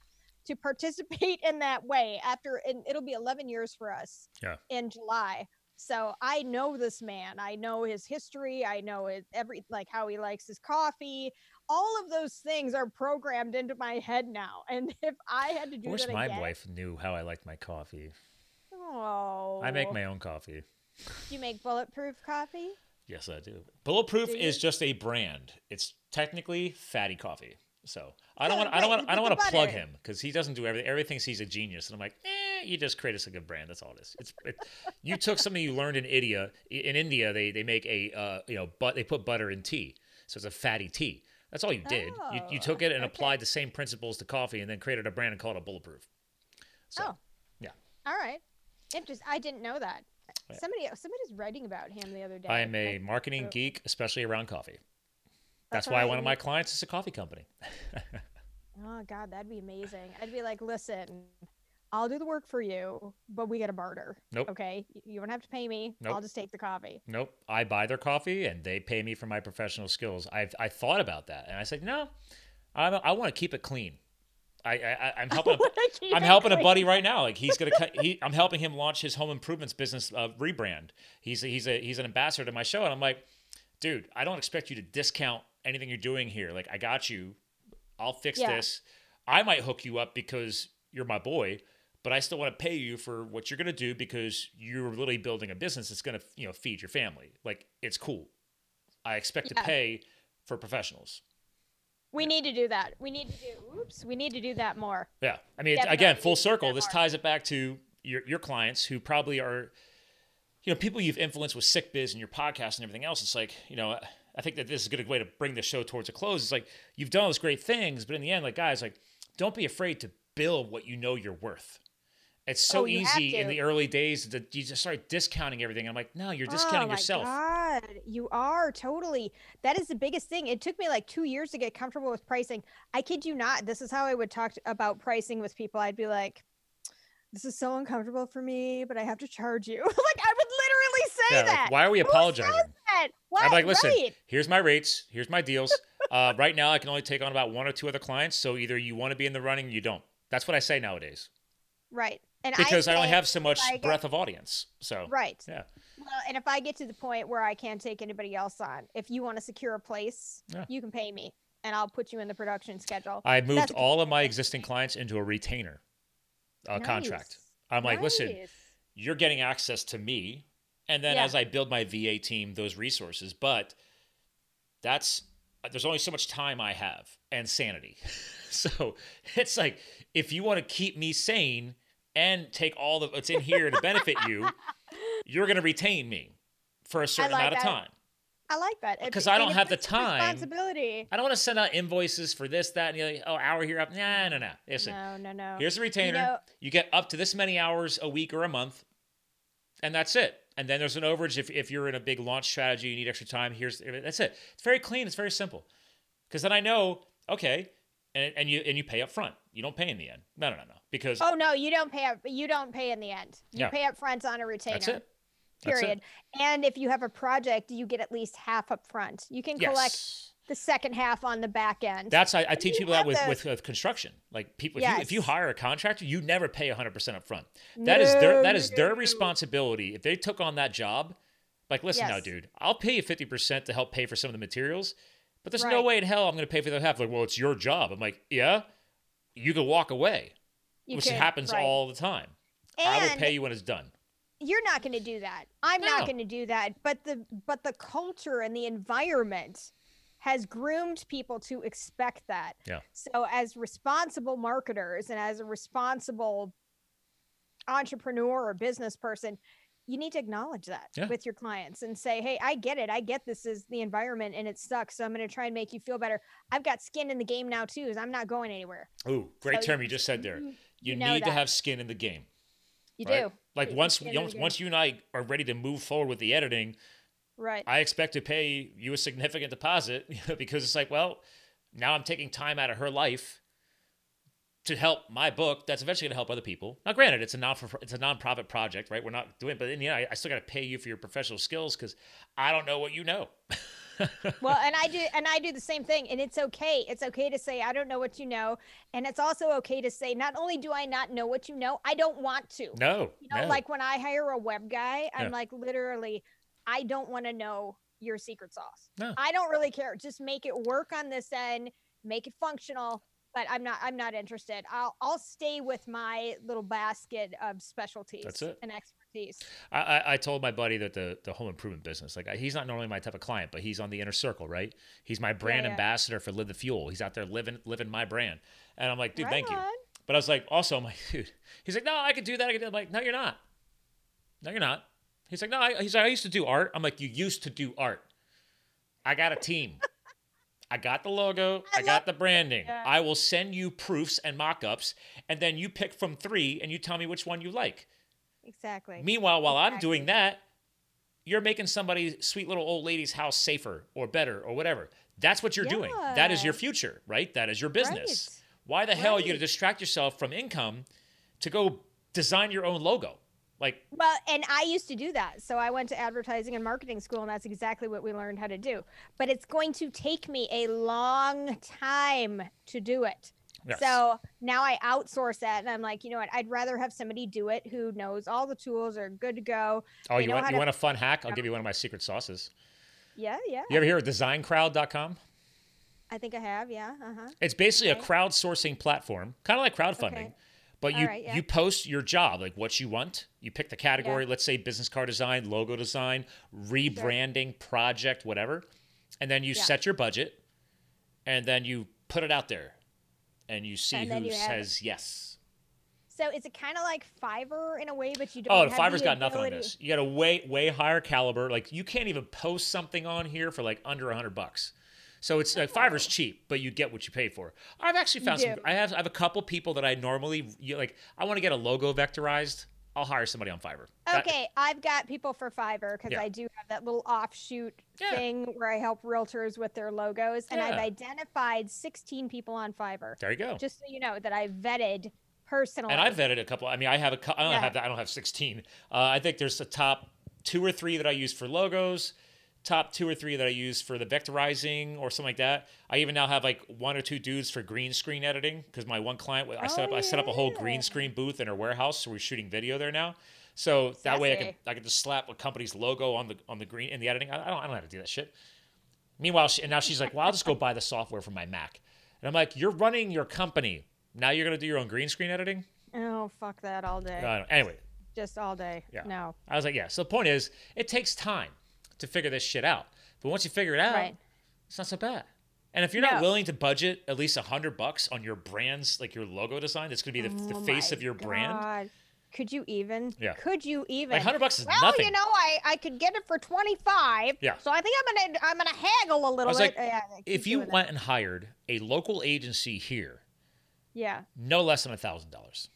to participate in that way after and it'll be 11 years for us Yeah. in july so i know this man i know his history i know his every like how he likes his coffee all of those things are programmed into my head now [LAUGHS] and if i had to do I wish my again, wife knew how I like my coffee. oh I make my own coffee. do you make bulletproof coffee Yes, I do. Bulletproof Do is just a brand. It's technically fatty coffee. So I don't want. I don't want. I don't want to plug him because he doesn't do everything. Everything he's a genius, and I'm like, eh, you just create us a good brand. That's all it is. It's. It, you took something you learned in India. In India, they they make a uh, you know, but they put butter in tea, so it's a fatty tea. That's all you did. You, you Oh, took it and okay. applied the same principles to coffee, and then created a brand and called it Bulletproof. So, Oh. yeah. all right interesting i didn't know that Yeah. somebody somebody's writing about him the other day I am a Like, marketing so- geek, especially around coffee. That's, That's why one of my clients is a coffee company. [LAUGHS] Oh God, that'd be amazing. I'd be like, listen, I'll do the work for you, but we get a barter. Nope. Okay. You don't have to pay me. Nope. I'll just take the coffee. Nope. I buy their coffee and they pay me for my professional skills. I've I thought about that and I said no, I I want to keep it clean. I, I I'm [LAUGHS] helping I'm it helping a buddy right now. Like he's gonna cut. He, I'm helping him launch his home improvements business uh, rebrand. He's a, he's a he's an ambassador to my show, and I'm like, dude, I don't expect you to discount anything you're doing here. Like I got you. I'll fix Yeah. this. I might hook you up because you're my boy, but I still want to pay you for what you're gonna do because you're literally building a business that's gonna you know feed your family. Like it's cool. I expect Yeah. to pay for professionals. We need to do that. We need to do. Oops. We need to do that more. Yeah, I mean, Definitely again, full circle. This more. ties it back to your your clients who probably are, you know, people you've influenced with sick biz and your podcast and everything else. It's like, you know, I think that this is a good way to bring the show towards a close. It's like you've done all those great things, but in the end, like guys, like don't be afraid to build what you know you're worth. It's so Oh, easy in the early days that you just start discounting everything. I'm like, no, you're discounting yourself. oh my yourself. God, you are totally. That is the biggest thing. It took me like two years to get comfortable with pricing. I kid you not. This is how I would talk about pricing with people. I'd be like, "This is so uncomfortable for me, but I have to charge you." [LAUGHS] like I would literally say Yeah, like, that. why are we apologizing? What? I'm like, listen, Right. here's my rates, here's my deals. [LAUGHS] Uh, right now, I can only take on about one or two other clients. So either you want to be in the running, or you don't. That's what I say nowadays Right. And because I, only have so much I get- breadth of audience. So Right. yeah, Well, and if I get to the point where I can't take anybody else on, if you want to secure a place, Yeah. you can pay me and I'll put you in the production schedule. I moved That's- all of my existing clients into a retainer uh, contract. I'm like, listen, you're getting access to me, and then Yeah. as I build my VA team, those resources. But that's there's only so much time I have and sanity. [LAUGHS] So it's like if you want to keep me sane and take all the what's in here to benefit you, you're going to retain me for a certain like amount of time. I like that. If- 'Cause I don't have the time. Responsibility. I don't want to send out invoices for this, that, and the other. Oh, hour here, up. Nah, no, no. Listen, No, no, no. here's a retainer. know- you get up to this many hours a week or a month, and that's it. And then there's an overage if, if you're in a big launch strategy, you need extra time. Here's that's it. It's very clean. It's very simple. Because then I know, okay, and, and you and you pay up front. You don't pay in the end. No, no, no, no. Because Oh no, you don't pay up. You don't pay in the end. You Yeah. pay up front on a retainer. that's it. That's it. Period. And if you have a project, you get at least half up front. You can collect Yes. the second half on the back end. That's I, I teach people that with, with with construction. Like people, if, you, if you hire a contractor, you never pay 100 percent up front. That is their No, that no, is no, their no. responsibility. If they took on that job, like listen now, dude, I'll pay you 50 percent to help pay for some of the materials, but there's no way in hell I'm going to pay for the half. Like, well, it's your job. I'm like, yeah, you can walk away, You which could, happens right. all the time. I will pay you when it's done. you're not going to do that. I'm No. not going to do that. But the but the culture and the environment has groomed people to expect that. Yeah. So as responsible marketers and as a responsible entrepreneur or business person, you need to acknowledge that Yeah. with your clients and say, Hey, I get it. I get this is the environment and it sucks. So I'm going to try and make you feel better. I've got skin in the game now too, is I'm not going anywhere. Ooh, great So term you just said there. you- You, you need to have skin in the game. You right? do. Like You- once once, once you and I are ready to move forward with the editing, Right. I expect to pay you a significant deposit [LAUGHS] because it's like, well, now I'm taking time out of her life to help my book. That's eventually going to help other people. Now, granted, it's a non it's a nonprofit project, right? We're not doing, but in the end, I, I still got to pay you for your professional skills because I don't know what you know. [LAUGHS] well and i do and i do the same thing and it's okay it's okay to say i don't know what you know and it's also okay to say not only do i not know what you know i don't want to no, you know no. like when i hire a web guy i'm Yeah. like literally i don't want to know your secret sauce No. i don't really care just make it work on this end make it functional but i'm not i'm not interested i'll i'll stay with my little basket of specialties That's it. and expertise I, I, I told my buddy that the, the home improvement business, like he's not normally my type of client, but he's on the inner circle, right? He's my brand yeah. ambassador for Live the Fuel. He's out there living living my brand, and I'm like, dude, Right thank you. But I was like, also, I'm like, [LAUGHS] dude. He's like, no, I could do that. I could do. that. I'm like, no, you're not. No, you're not. He's like, no, I, he's like, I used to do art. I'm like, you used to do art. I got a team. I got the logo. I, I got the branding. Yeah. I will send you proofs and mock-ups, and then you pick from three, and you tell me which one you like. exactly Meanwhile, while I'm doing that, you're making somebody's sweet little old lady's house safer or better or whatever. That's what you're doing. That is your future, right? That is your business. Right. Why the hell are you going to distract yourself from income to go design your own logo? Like, Well, and I used to do that. So I went to advertising and marketing school, and that's exactly what we learned how to do. But it's going to take me a long time to do it. yes. So now I outsource that, and I'm like, you know what? I'd rather have somebody do it who knows all the tools, are good to go. oh, you want you to- want a fun hack? I'll give you one of my secret sauces. Yeah, yeah. You ever hear of designcrowd.com? I think I have. Yeah. Uh huh. It's basically Okay. a crowdsourcing platform, kind of like crowdfunding. Okay. But All you right, yeah. you post your job, like what you want. You pick the category, let's say business card design, logo design, rebranding, project, whatever. And then you Yeah. set your budget and then you put it out there and you see And who you it. says yes. So is it kind of like Fiverr in a way, but you don't? Oh, the have Fiverr's got nothing on this. You got a way way higher caliber. Like you can't even post something on here for like under a hundred bucks. So it's like Fiverr's cheap, but you get what you pay for. I've actually found some. I have I have a couple people that I normally you, like. I want to get a logo vectorized. I'll hire somebody on Fiverr. That- Okay, I've got people for Fiverr because Yeah. I do have that little offshoot Yeah. thing where I help realtors with their logos, and I've identified 16 people on Fiverr. there you go. Just so you know that I vetted personally. and I've vetted a couple. I mean, I have a. I don't have that. I don't have sixteen. Uh, I think there's the top two or three that I use for logos. Top two or three that I use for the vectorizing or something like that. I even now have like one or two dudes for green screen editing because my one client, I set Oh, up, I oh, set up a whole green screen booth in her warehouse, so we're shooting video there now. So that way I can I can just slap a company's logo on the on the green in the editing. I, I don't I don't know how to do that shit. Meanwhile, she, and now she's like, "Well, I'll just go buy the software for my Mac." And I'm like, "You're running your company. Now you're gonna do your own green screen editing." oh fuck that all day, don't- anyway, just all day. yeah. No, I was like, yeah. So the point is, it takes time to figure this shit out. But once you figure it out, Right. it's not so bad. And if you're not No. willing to budget at least a hundred bucks on your brand's, like your logo design, that's going to be the, oh the Oh face of your brand. Could you even? Yeah. Could you even? Like hundred bucks is well, nothing. you know, I, I could get it for 25. Yeah. So I think I'm gonna I'm gonna haggle a little bit. like, Yeah, if you doing that. went and hired a local agency here, yeah. no less than a thousand dollars,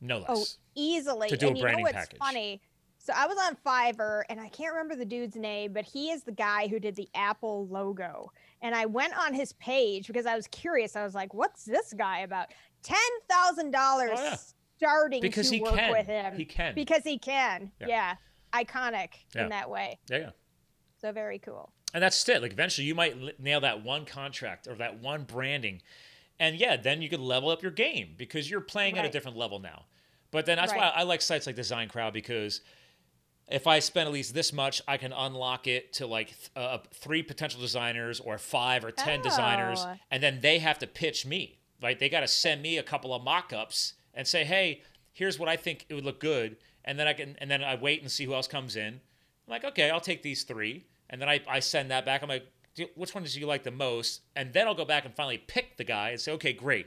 no oh, less. Oh, easily. To do a and you know what's package. funny? So I was on Fiverr, and I can't remember the dude's name, but he is the guy who did the Apple logo. And I went on his page because I was curious. I was like, "What's this guy about?" Ten thousand dollars Oh, yeah. starting because to he work can. with him He can. because he can. Yeah. Yeah, iconic Yeah. in that way. yeah, yeah. So very cool. And that's it. Like eventually, you might l- nail that one contract or that one branding, and yeah, then you could level up your game because you're playing at a different level now. But then that's why I like sites like Design Crowd because if I spend at least this much, I can unlock it to like th- uh, three potential designers or five or ten designers, Oh. and then they have to pitch me. Right? They got to send me a couple of mock-ups and say, "Hey, here's what I think it would look good," and then I can, and then I wait and see who else comes in. I'm like, okay, I'll take these three, and then I, I send that back. I'm like, which one do you like the most? And then I'll go back and finally pick the guy and say, okay, great.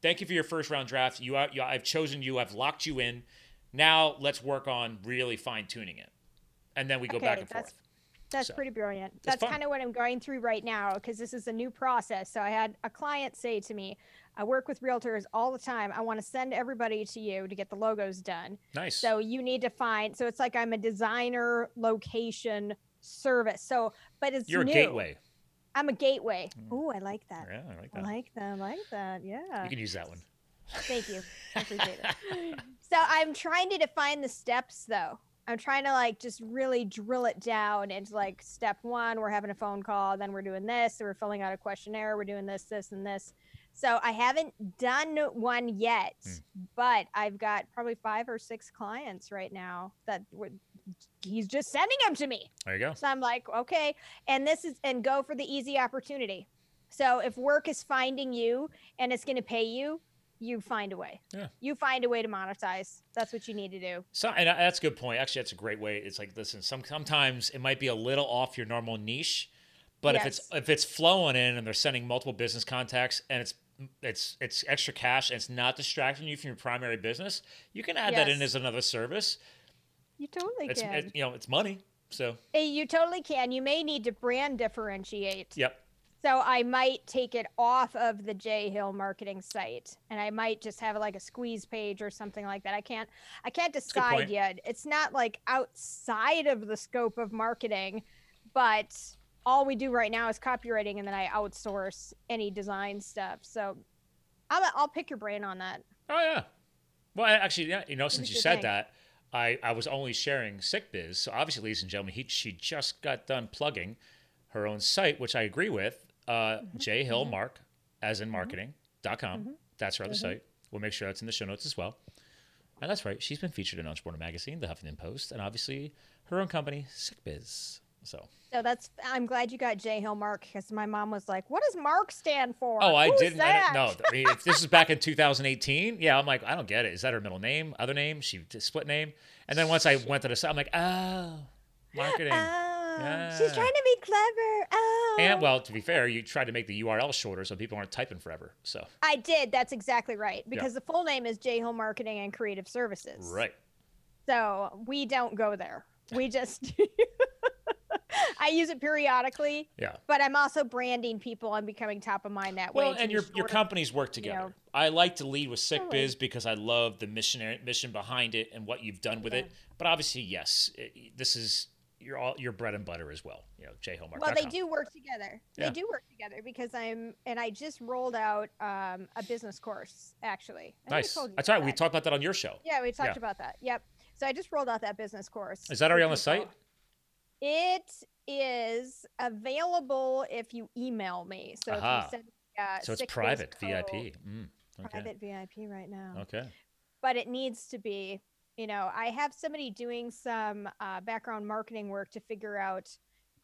Thank you for your first round draft. You, are, you I've chosen you. I've locked you in. Now let's work on really fine tuning it, and then we go back and that's- forth. That's So, pretty brilliant. That's kind of what I'm going through right now because this is a new process. So I had a client say to me, I work with realtors all the time. I want to send everybody to you to get the logos done. Nice. So you need to find, so it's like I'm a designer location service. So, but it's You're new. a gateway. I'm a gateway. Oh, I like that. Yeah, I like I that. like that. I like that. Yeah. you can use that one. Thank you. I appreciate it. [LAUGHS] So I'm trying to define the steps though. I'm trying to like just really drill it down into like step one, we're having a phone call, then we're doing this, we're filling out a questionnaire, we're doing this, this, and this. So I haven't done one yet, Hmm. but I've got probably five or six clients right now that would he's just sending them to me. There you go. So I'm like, okay. And this is, and go for the easy opportunity. So if work is finding you and it's going to pay you, you find a way. Yeah. You find a way to monetize. That's what you need to do. So, and that's a good point. Actually, that's a great way. It's like, listen, some sometimes it might be a little off your normal niche, but if it's if it's flowing in and they're sending multiple business contacts and it's it's it's extra cash and it's not distracting you from your primary business, you can add that in as another service. You totally It's can. it, you know it's money. So you totally can. You may need to brand differentiate. yep, So I might take it off of the J Hill marketing site and I might just have like a squeeze page or something like that. I can't I can't decide yet. It's not like outside of the scope of marketing, but all we do right now is copywriting and then I outsource any design stuff. So I'll, I'll pick your brain on that. Oh yeah. Well, actually, yeah, you know, since you said thing. that, I, I was only sharing sick biz. So obviously, ladies and gentlemen, he, she just got done plugging her own site, which I agree with. Uh, Mm-hmm. J Hill Mark, as in marketing.com. That's her other Mm-hmm. site. We'll make sure that's in the show notes as well. And that's right. She's been featured in Entrepreneur Magazine, the Huffington Post, and obviously her own company, Sick Biz. So, So that's I'm glad you got J Hill Mark because my mom was like, "What does Mark stand for?" oh, I Who's didn't, I didn't know. I mean, if this is back in 2018, yeah, I'm like, I don't get it. Is that her middle name, other name? She split name. And then once I went to the site, I'm like, oh, marketing. Oh, she's trying to be clever. Oh. And well, to be fair, you tried to make the URL shorter so people aren't typing forever. So I did. That's exactly right. Because the full name is J Hill Marketing and Creative Services. right, So we don't go there. We just [LAUGHS] I use it periodically, yeah. but I'm also branding people and becoming top of mind that way. Well, and your your companies work you together. know. I like to lead with Sick Totally. Biz because I love the missionary mission behind it and what you've done with Yeah. it. But obviously, yes, it, this is your all your bread and butter as well. You know, jhillmark.com. Well, they do work together. Yeah. They do work together because I'm, and I just rolled out um, a business course actually. I Nice. That's right. We talked about that on your show. Yeah, we talked Yeah. about that. Yep. So I just rolled out that business course. Is that already on the site? It is available if you email me. So Aha. if you send uh, So it's private, Co- VIP. Mm, okay. Private VIP right now. Okay. But it needs to be, you know, I have somebody doing some uh, background marketing work to figure out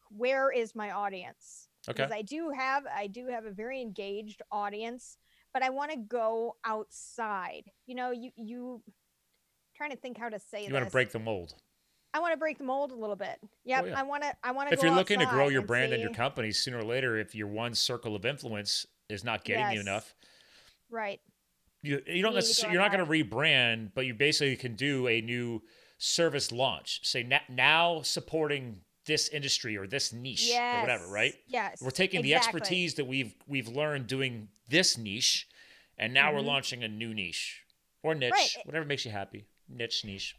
where is my audience. Okay. Because I do have, I do have a very engaged audience, but I want to go outside. You know, you you trying to think how to say You want to break the mold. I want to break the mold a little bit. Yep. Oh, yeah. I want to. I want to. If you're looking to grow your and brand and your company, sooner or later, if your one circle of influence is not getting you enough, Right. You you don't necessarily you're not going to rebrand, but you basically can do a new service launch. Say na- now supporting this industry or this niche Yes. or whatever, right? Yes. We're taking the expertise that we've we've learned doing this niche, and now we're Mhm. launching a new niche or niche, Right. whatever makes you happy. Niche, niche.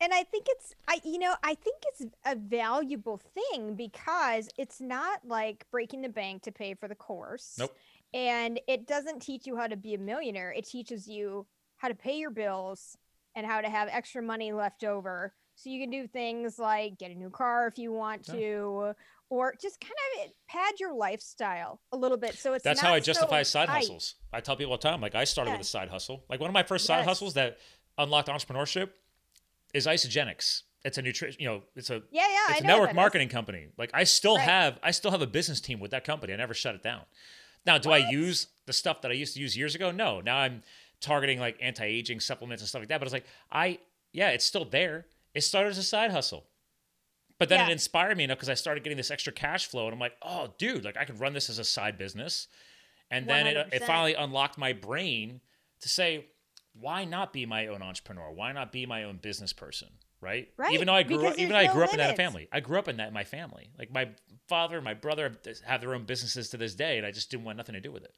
and I think it's I you know I think it's a valuable thing because it's not like breaking the bank to pay for the course. Nope. And it doesn't teach you how to be a millionaire. It teaches you how to pay your bills and how to have extra money left over so you can do things like get a new car if you want Yeah. to or just kind of pad your lifestyle a little bit so it's That's how I so justify side tight. hustles. I tell people all the time, like I started with a side hustle. Like one of my first side Yes. hustles that unlocked entrepreneurship is Isagenix. It's a nutrition, you know, it's a Yeah, yeah, it's a know network marketing company. Like I still Right. have I still have a business team with that company. I never shut it down. Now, do I use the stuff that I used to use years ago? No. Now I'm targeting like anti-aging supplements and stuff like that. But it's like I yeah, it's still there. It started as a side hustle. But then Yeah. it inspired me enough because I started getting this extra cash flow, and I'm like, oh, dude, like I could run this as a side business. And then it, it finally unlocked my brain to say, why not be my own entrepreneur? Why not be my own business person? Right? Right, Even though I grew up, even though I grew up in that family. I grew up in that in my family. Like my father, and my brother have their own businesses to this day, and I just didn't want nothing to do with it.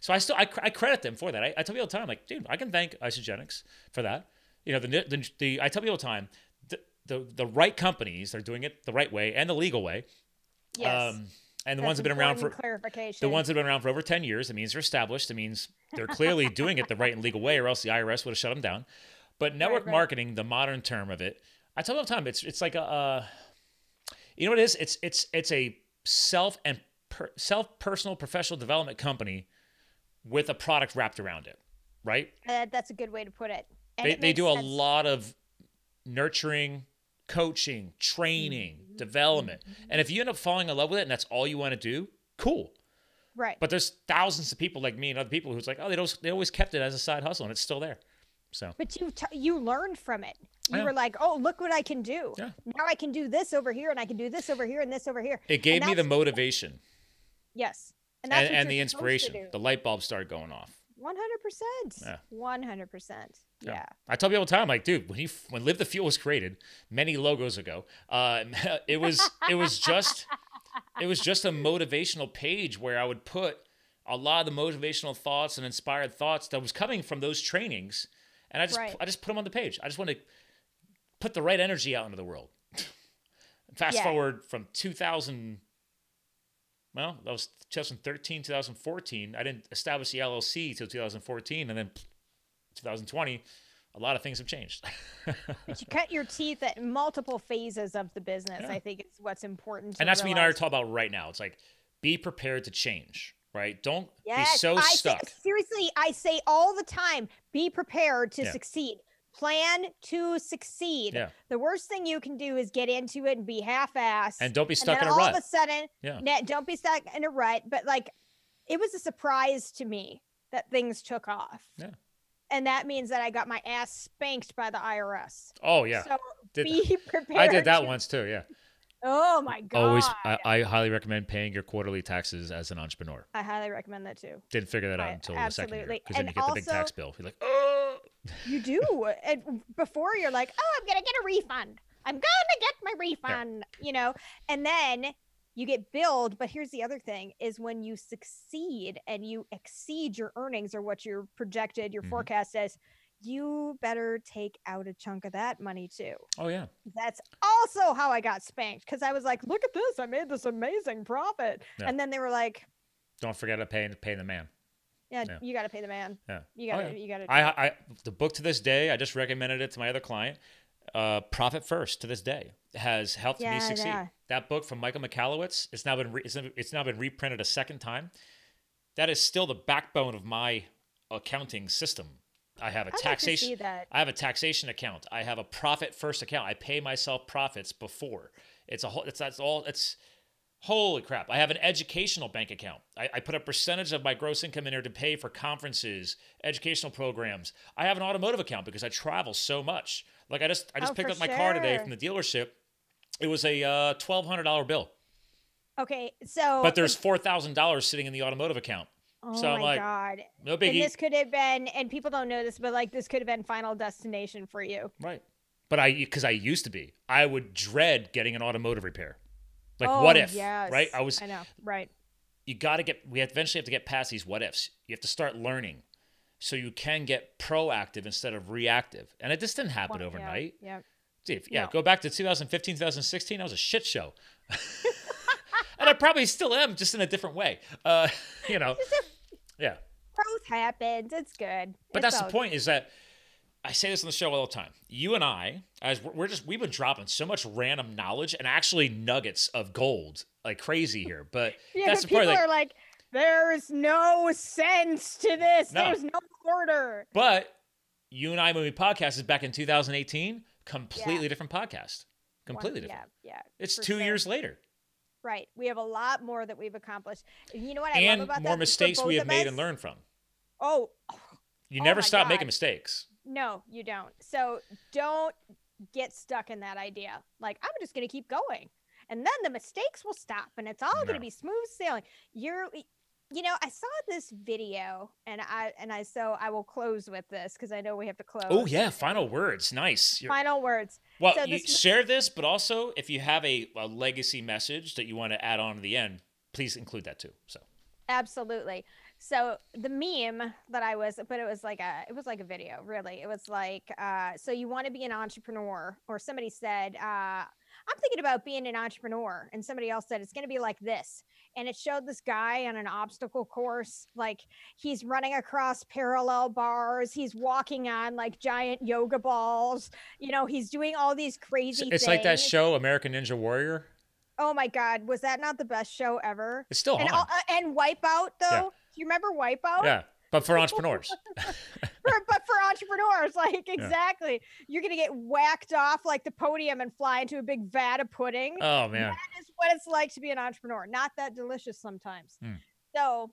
So I still I, I credit them for that. I, I tell people all the time, like, dude, I can thank Isagenix for that. You know, the the, the I tell people all the time, the, the the right companies, they're doing it the right way and the legal way. Yes. Um, and the That's ones that have been around for clarification. the ones that have been around for over 10 years, it means they're established. It means they're clearly doing it the right and legal way, or else the IRS would have shut them down. But network right. marketing, the modern term of it, I tell them all the time, it's it's like a, uh, you know what it is? It's it's it's a self and per, self personal professional development company with a product wrapped around it, right? Uh, that's a good way to put it. And They it they do a lot of nurturing, coaching, training, Mm-hmm. development, and if you end up falling in love with it and that's all you want to do, cool. Right. But there's thousands of people like me and other people who's like, oh, they don't, they always kept it as a side hustle and it's still there. So But you t- you learned from it. You Yeah. were like, "Oh, look what I can do! Yeah. Now I can do this over here, and I can do this over here, and this over here." it gave And me the motivation yes, and, that's what and the you're supposed to inspiration. The light bulb started going off. One hundred percent. Yeah. One hundred percent. Yeah. I tell people all the time, like, dude, when you when Live the Fuel was created many logos ago, uh, [LAUGHS] it was it was just it was just a motivational page where I would put a lot of the motivational thoughts and inspired thoughts that was coming from those trainings, and I just Right. I just put them on the page. I just want to put the right energy out into the world. [LAUGHS] Fast Yeah. forward from 2000. Well, that was 2013, 2014. I didn't establish the LLC till 2014, and then 2020, a lot of things have changed. [LAUGHS] But you cut your teeth at multiple phases of the business. Yeah. I think it's what's important. To and that's what you and I are talking about right now. It's like be prepared to change, right? Don't Yes, be so I stuck. Say, seriously, I say all the time: be prepared to Yeah. succeed. Plan to succeed. Yeah. The worst thing you can do is get into it and be half-assed. and don't be stuck in a all rut. All of a sudden, Yeah. don't be stuck in a rut. But like, it was a surprise to me that things took off. Yeah. And that means that I got my ass spanked by the IRS. oh yeah, So Did- be [LAUGHS] prepared. I did that to- once too. Yeah. Oh my god. Always, I, I highly recommend paying your quarterly taxes as an entrepreneur. I highly recommend that too. Didn't figure that out I- until the second year because then you get the big tax also- bill. You're like, oh. You do. [LAUGHS] and before you're like, oh, I'm gonna get a refund. I'm gonna get my refund. You know, and then you get billed. But here's the other thing: is when you succeed and you exceed your earnings or what you're projected, your Mhm. forecast says, you better take out a chunk of that money too. Oh yeah. That's also how I got spanked because I was like, look at this, I made this amazing profit, Yeah. and then they were like, Don't forget to pay pay the man. yeah, Yeah. you got to pay the man. Yeah. You Oh, got to, yeah. you got to. I, I the book to this day, I just recommended it to my other client. Uh, Profit First to this day has helped me succeed. yeah. That book from Michael Michalowicz, it's now been re- it's, it's now been reprinted a second time. That is still the backbone of my accounting system. I have a I'd like taxation. that. I have a taxation account. I have a profit first account. I pay myself profits before. It's a whole. It's that's all. It's holy crap. I have an educational bank account. I, I put a percentage of my gross income in there to pay for conferences, educational programs. I have an automotive account because I travel so much. Like I just I just Oh, picked up my car today from the dealership. It was a uh, twelve hundred dollar bill, Okay, so but there's four thousand dollars sitting in the automotive account. Oh so my like, god, No and this could have been, and people don't know this, but like this could have been Final Destination for you. right? But I because I used to be, I would dread getting an automotive repair. Like oh, what if, Yes, right? I was I know, right? you got to get we eventually have to get past these what ifs you have to start learning so you can get proactive instead of reactive and it just didn't happen Well, yeah, overnight Yeah. See, if- yeah No. go back to 2015 2016 that was a shit show [LAUGHS] and i probably still am just in a different way uh [LAUGHS] you know yeah Growth happens. It's good. but It's that's the point is that I say this on the show all the time. You and I, as we're, just, we've been dropping so much random knowledge and actually nuggets of gold like crazy here. But [LAUGHS] Yeah, that's the part. people Like, are like, there's no sense to this. No. There's no order. But you and I, when we podcasted back in 2018, completely Yeah. different podcast. Completely different. Yeah, yeah. It's two sure. years later. Right. We have a lot more that we've accomplished. And you know what I and love about that? more for mistakes we have made us? and learned from. Oh, You Oh never stop God. making mistakes. no, you don't. So don't get stuck in that idea. Like, I'm just going to keep going. And then the mistakes will stop and it's all going to be smooth sailing. You're you know, I saw this video, and I and I so I will close with this because I know we have to close. Oh yeah, final words. Nice. You're- Final words. well, so you this- share this, but also if you have a, a legacy message that you want to add on to the end, please include that too. So Absolutely. So the meme that I was, but it was like a, it was like a video, really. It was like, uh, so you want to be an entrepreneur, or somebody said, uh, I'm thinking about being an entrepreneur, and somebody else said it's going to be like this, and it showed this guy on an obstacle course, like he's running across parallel bars, he's walking on like giant yoga balls, you know, he's doing all these crazy. it's like that show American Ninja Warrior. Oh my God, was that not the best show ever? It's still and on. uh, and Wipeout though. Yeah. Do you remember Wipeout? yeah, but for entrepreneurs. [LAUGHS] For, but for entrepreneurs, like exactly, you're gonna get whacked off like the podium and fly into a big vat of pudding. oh man. That is what it's like to be an entrepreneur. Not that delicious sometimes. Hmm. So,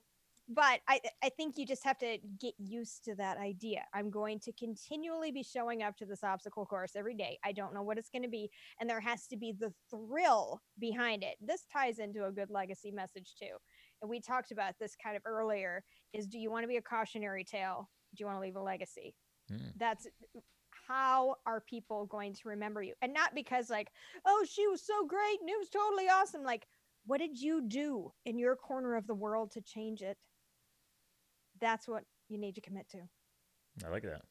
but I I think you just have to get used to that idea. I'm going to continually be showing up to this obstacle course every day. I don't know what it's going to be, and there has to be the thrill behind it. This ties into a good legacy message too. And we talked about this kind of earlier. Is do you want to be a cautionary tale? Do you want to leave a legacy? Hmm. That's how are people going to remember you? And not because like, oh, she was so great and it was totally awesome. Like, what did you do in your corner of the world to change it? That's what you need to commit to. I like that.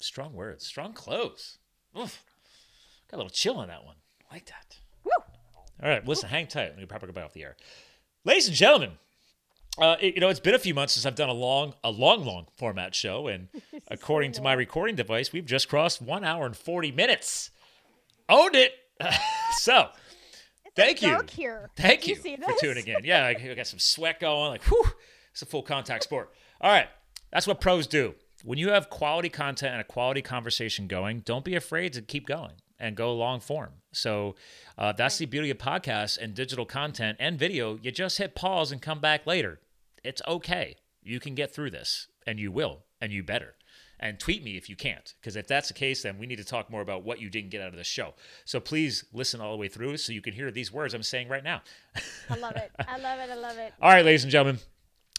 Strong words. Strong close. Oof. Got a little chill on that one. I like that. Woo! All right, listen, hang tight. Let me probably go back off the air. Ladies and gentlemen, uh, it- you know, it's been a few months since I've done a long, a long, long format show, and [LAUGHS] according to my recording device, we've just crossed one hour and forty minutes. Owned it. [LAUGHS] so, Thank you. Thank you, see for this? tuning in. Yeah, I I got some sweat going. Like, whew, it's a full contact sport. All right, that's what pros do. When you have quality content and a quality conversation going, don't be afraid to keep going and go long form. So uh, that's the beauty of podcasts and digital content and video. You just hit pause and come back later. It's okay. You can get through this, and you will, and you better. And tweet me if you can't, because if that's the case, then we need to talk more about what you didn't get out of the show. So please listen all the way through so you can hear these words I'm saying right now. I love it. I love it. I love it. All right, ladies and gentlemen.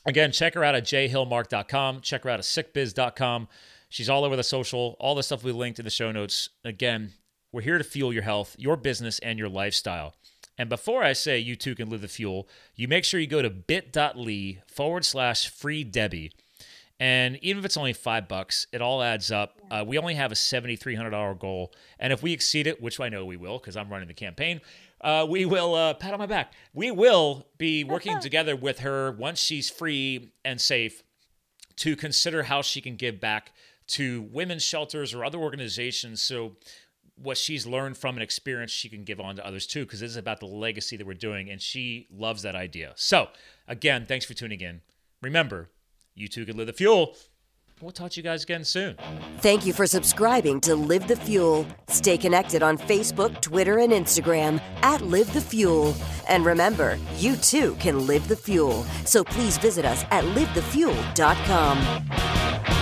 Again, check her out at jhillmark.com. Check her out at sickbiz.com. She's all over the social, all the stuff we linked in the show notes. Again, we're here to fuel your health, your business, and your lifestyle. And before I say you too can live the fuel, you make sure you go to bit.ly forward slash free Debbie. And even if it's only five bucks, it all adds up. Uh, we only have a $7,300 goal. And if we exceed it, which I know we will because I'm running the campaign, uh, we will, uh, pat on my back, we will be [LAUGHS] working together with her once she's free and safe to consider how she can give back to women's shelters or other organizations. So, what she's learned from an experience, she can give on to others too, because this is about the legacy that we're doing, and she loves that idea. So, again, thanks for tuning in. Remember, you too can live the fuel. We'll talk to you guys again soon. Thank you for subscribing to Live the Fuel. Stay connected on Facebook, Twitter, and Instagram at Live the Fuel. And remember, you too can live the fuel. So please visit us at livethefuel.com.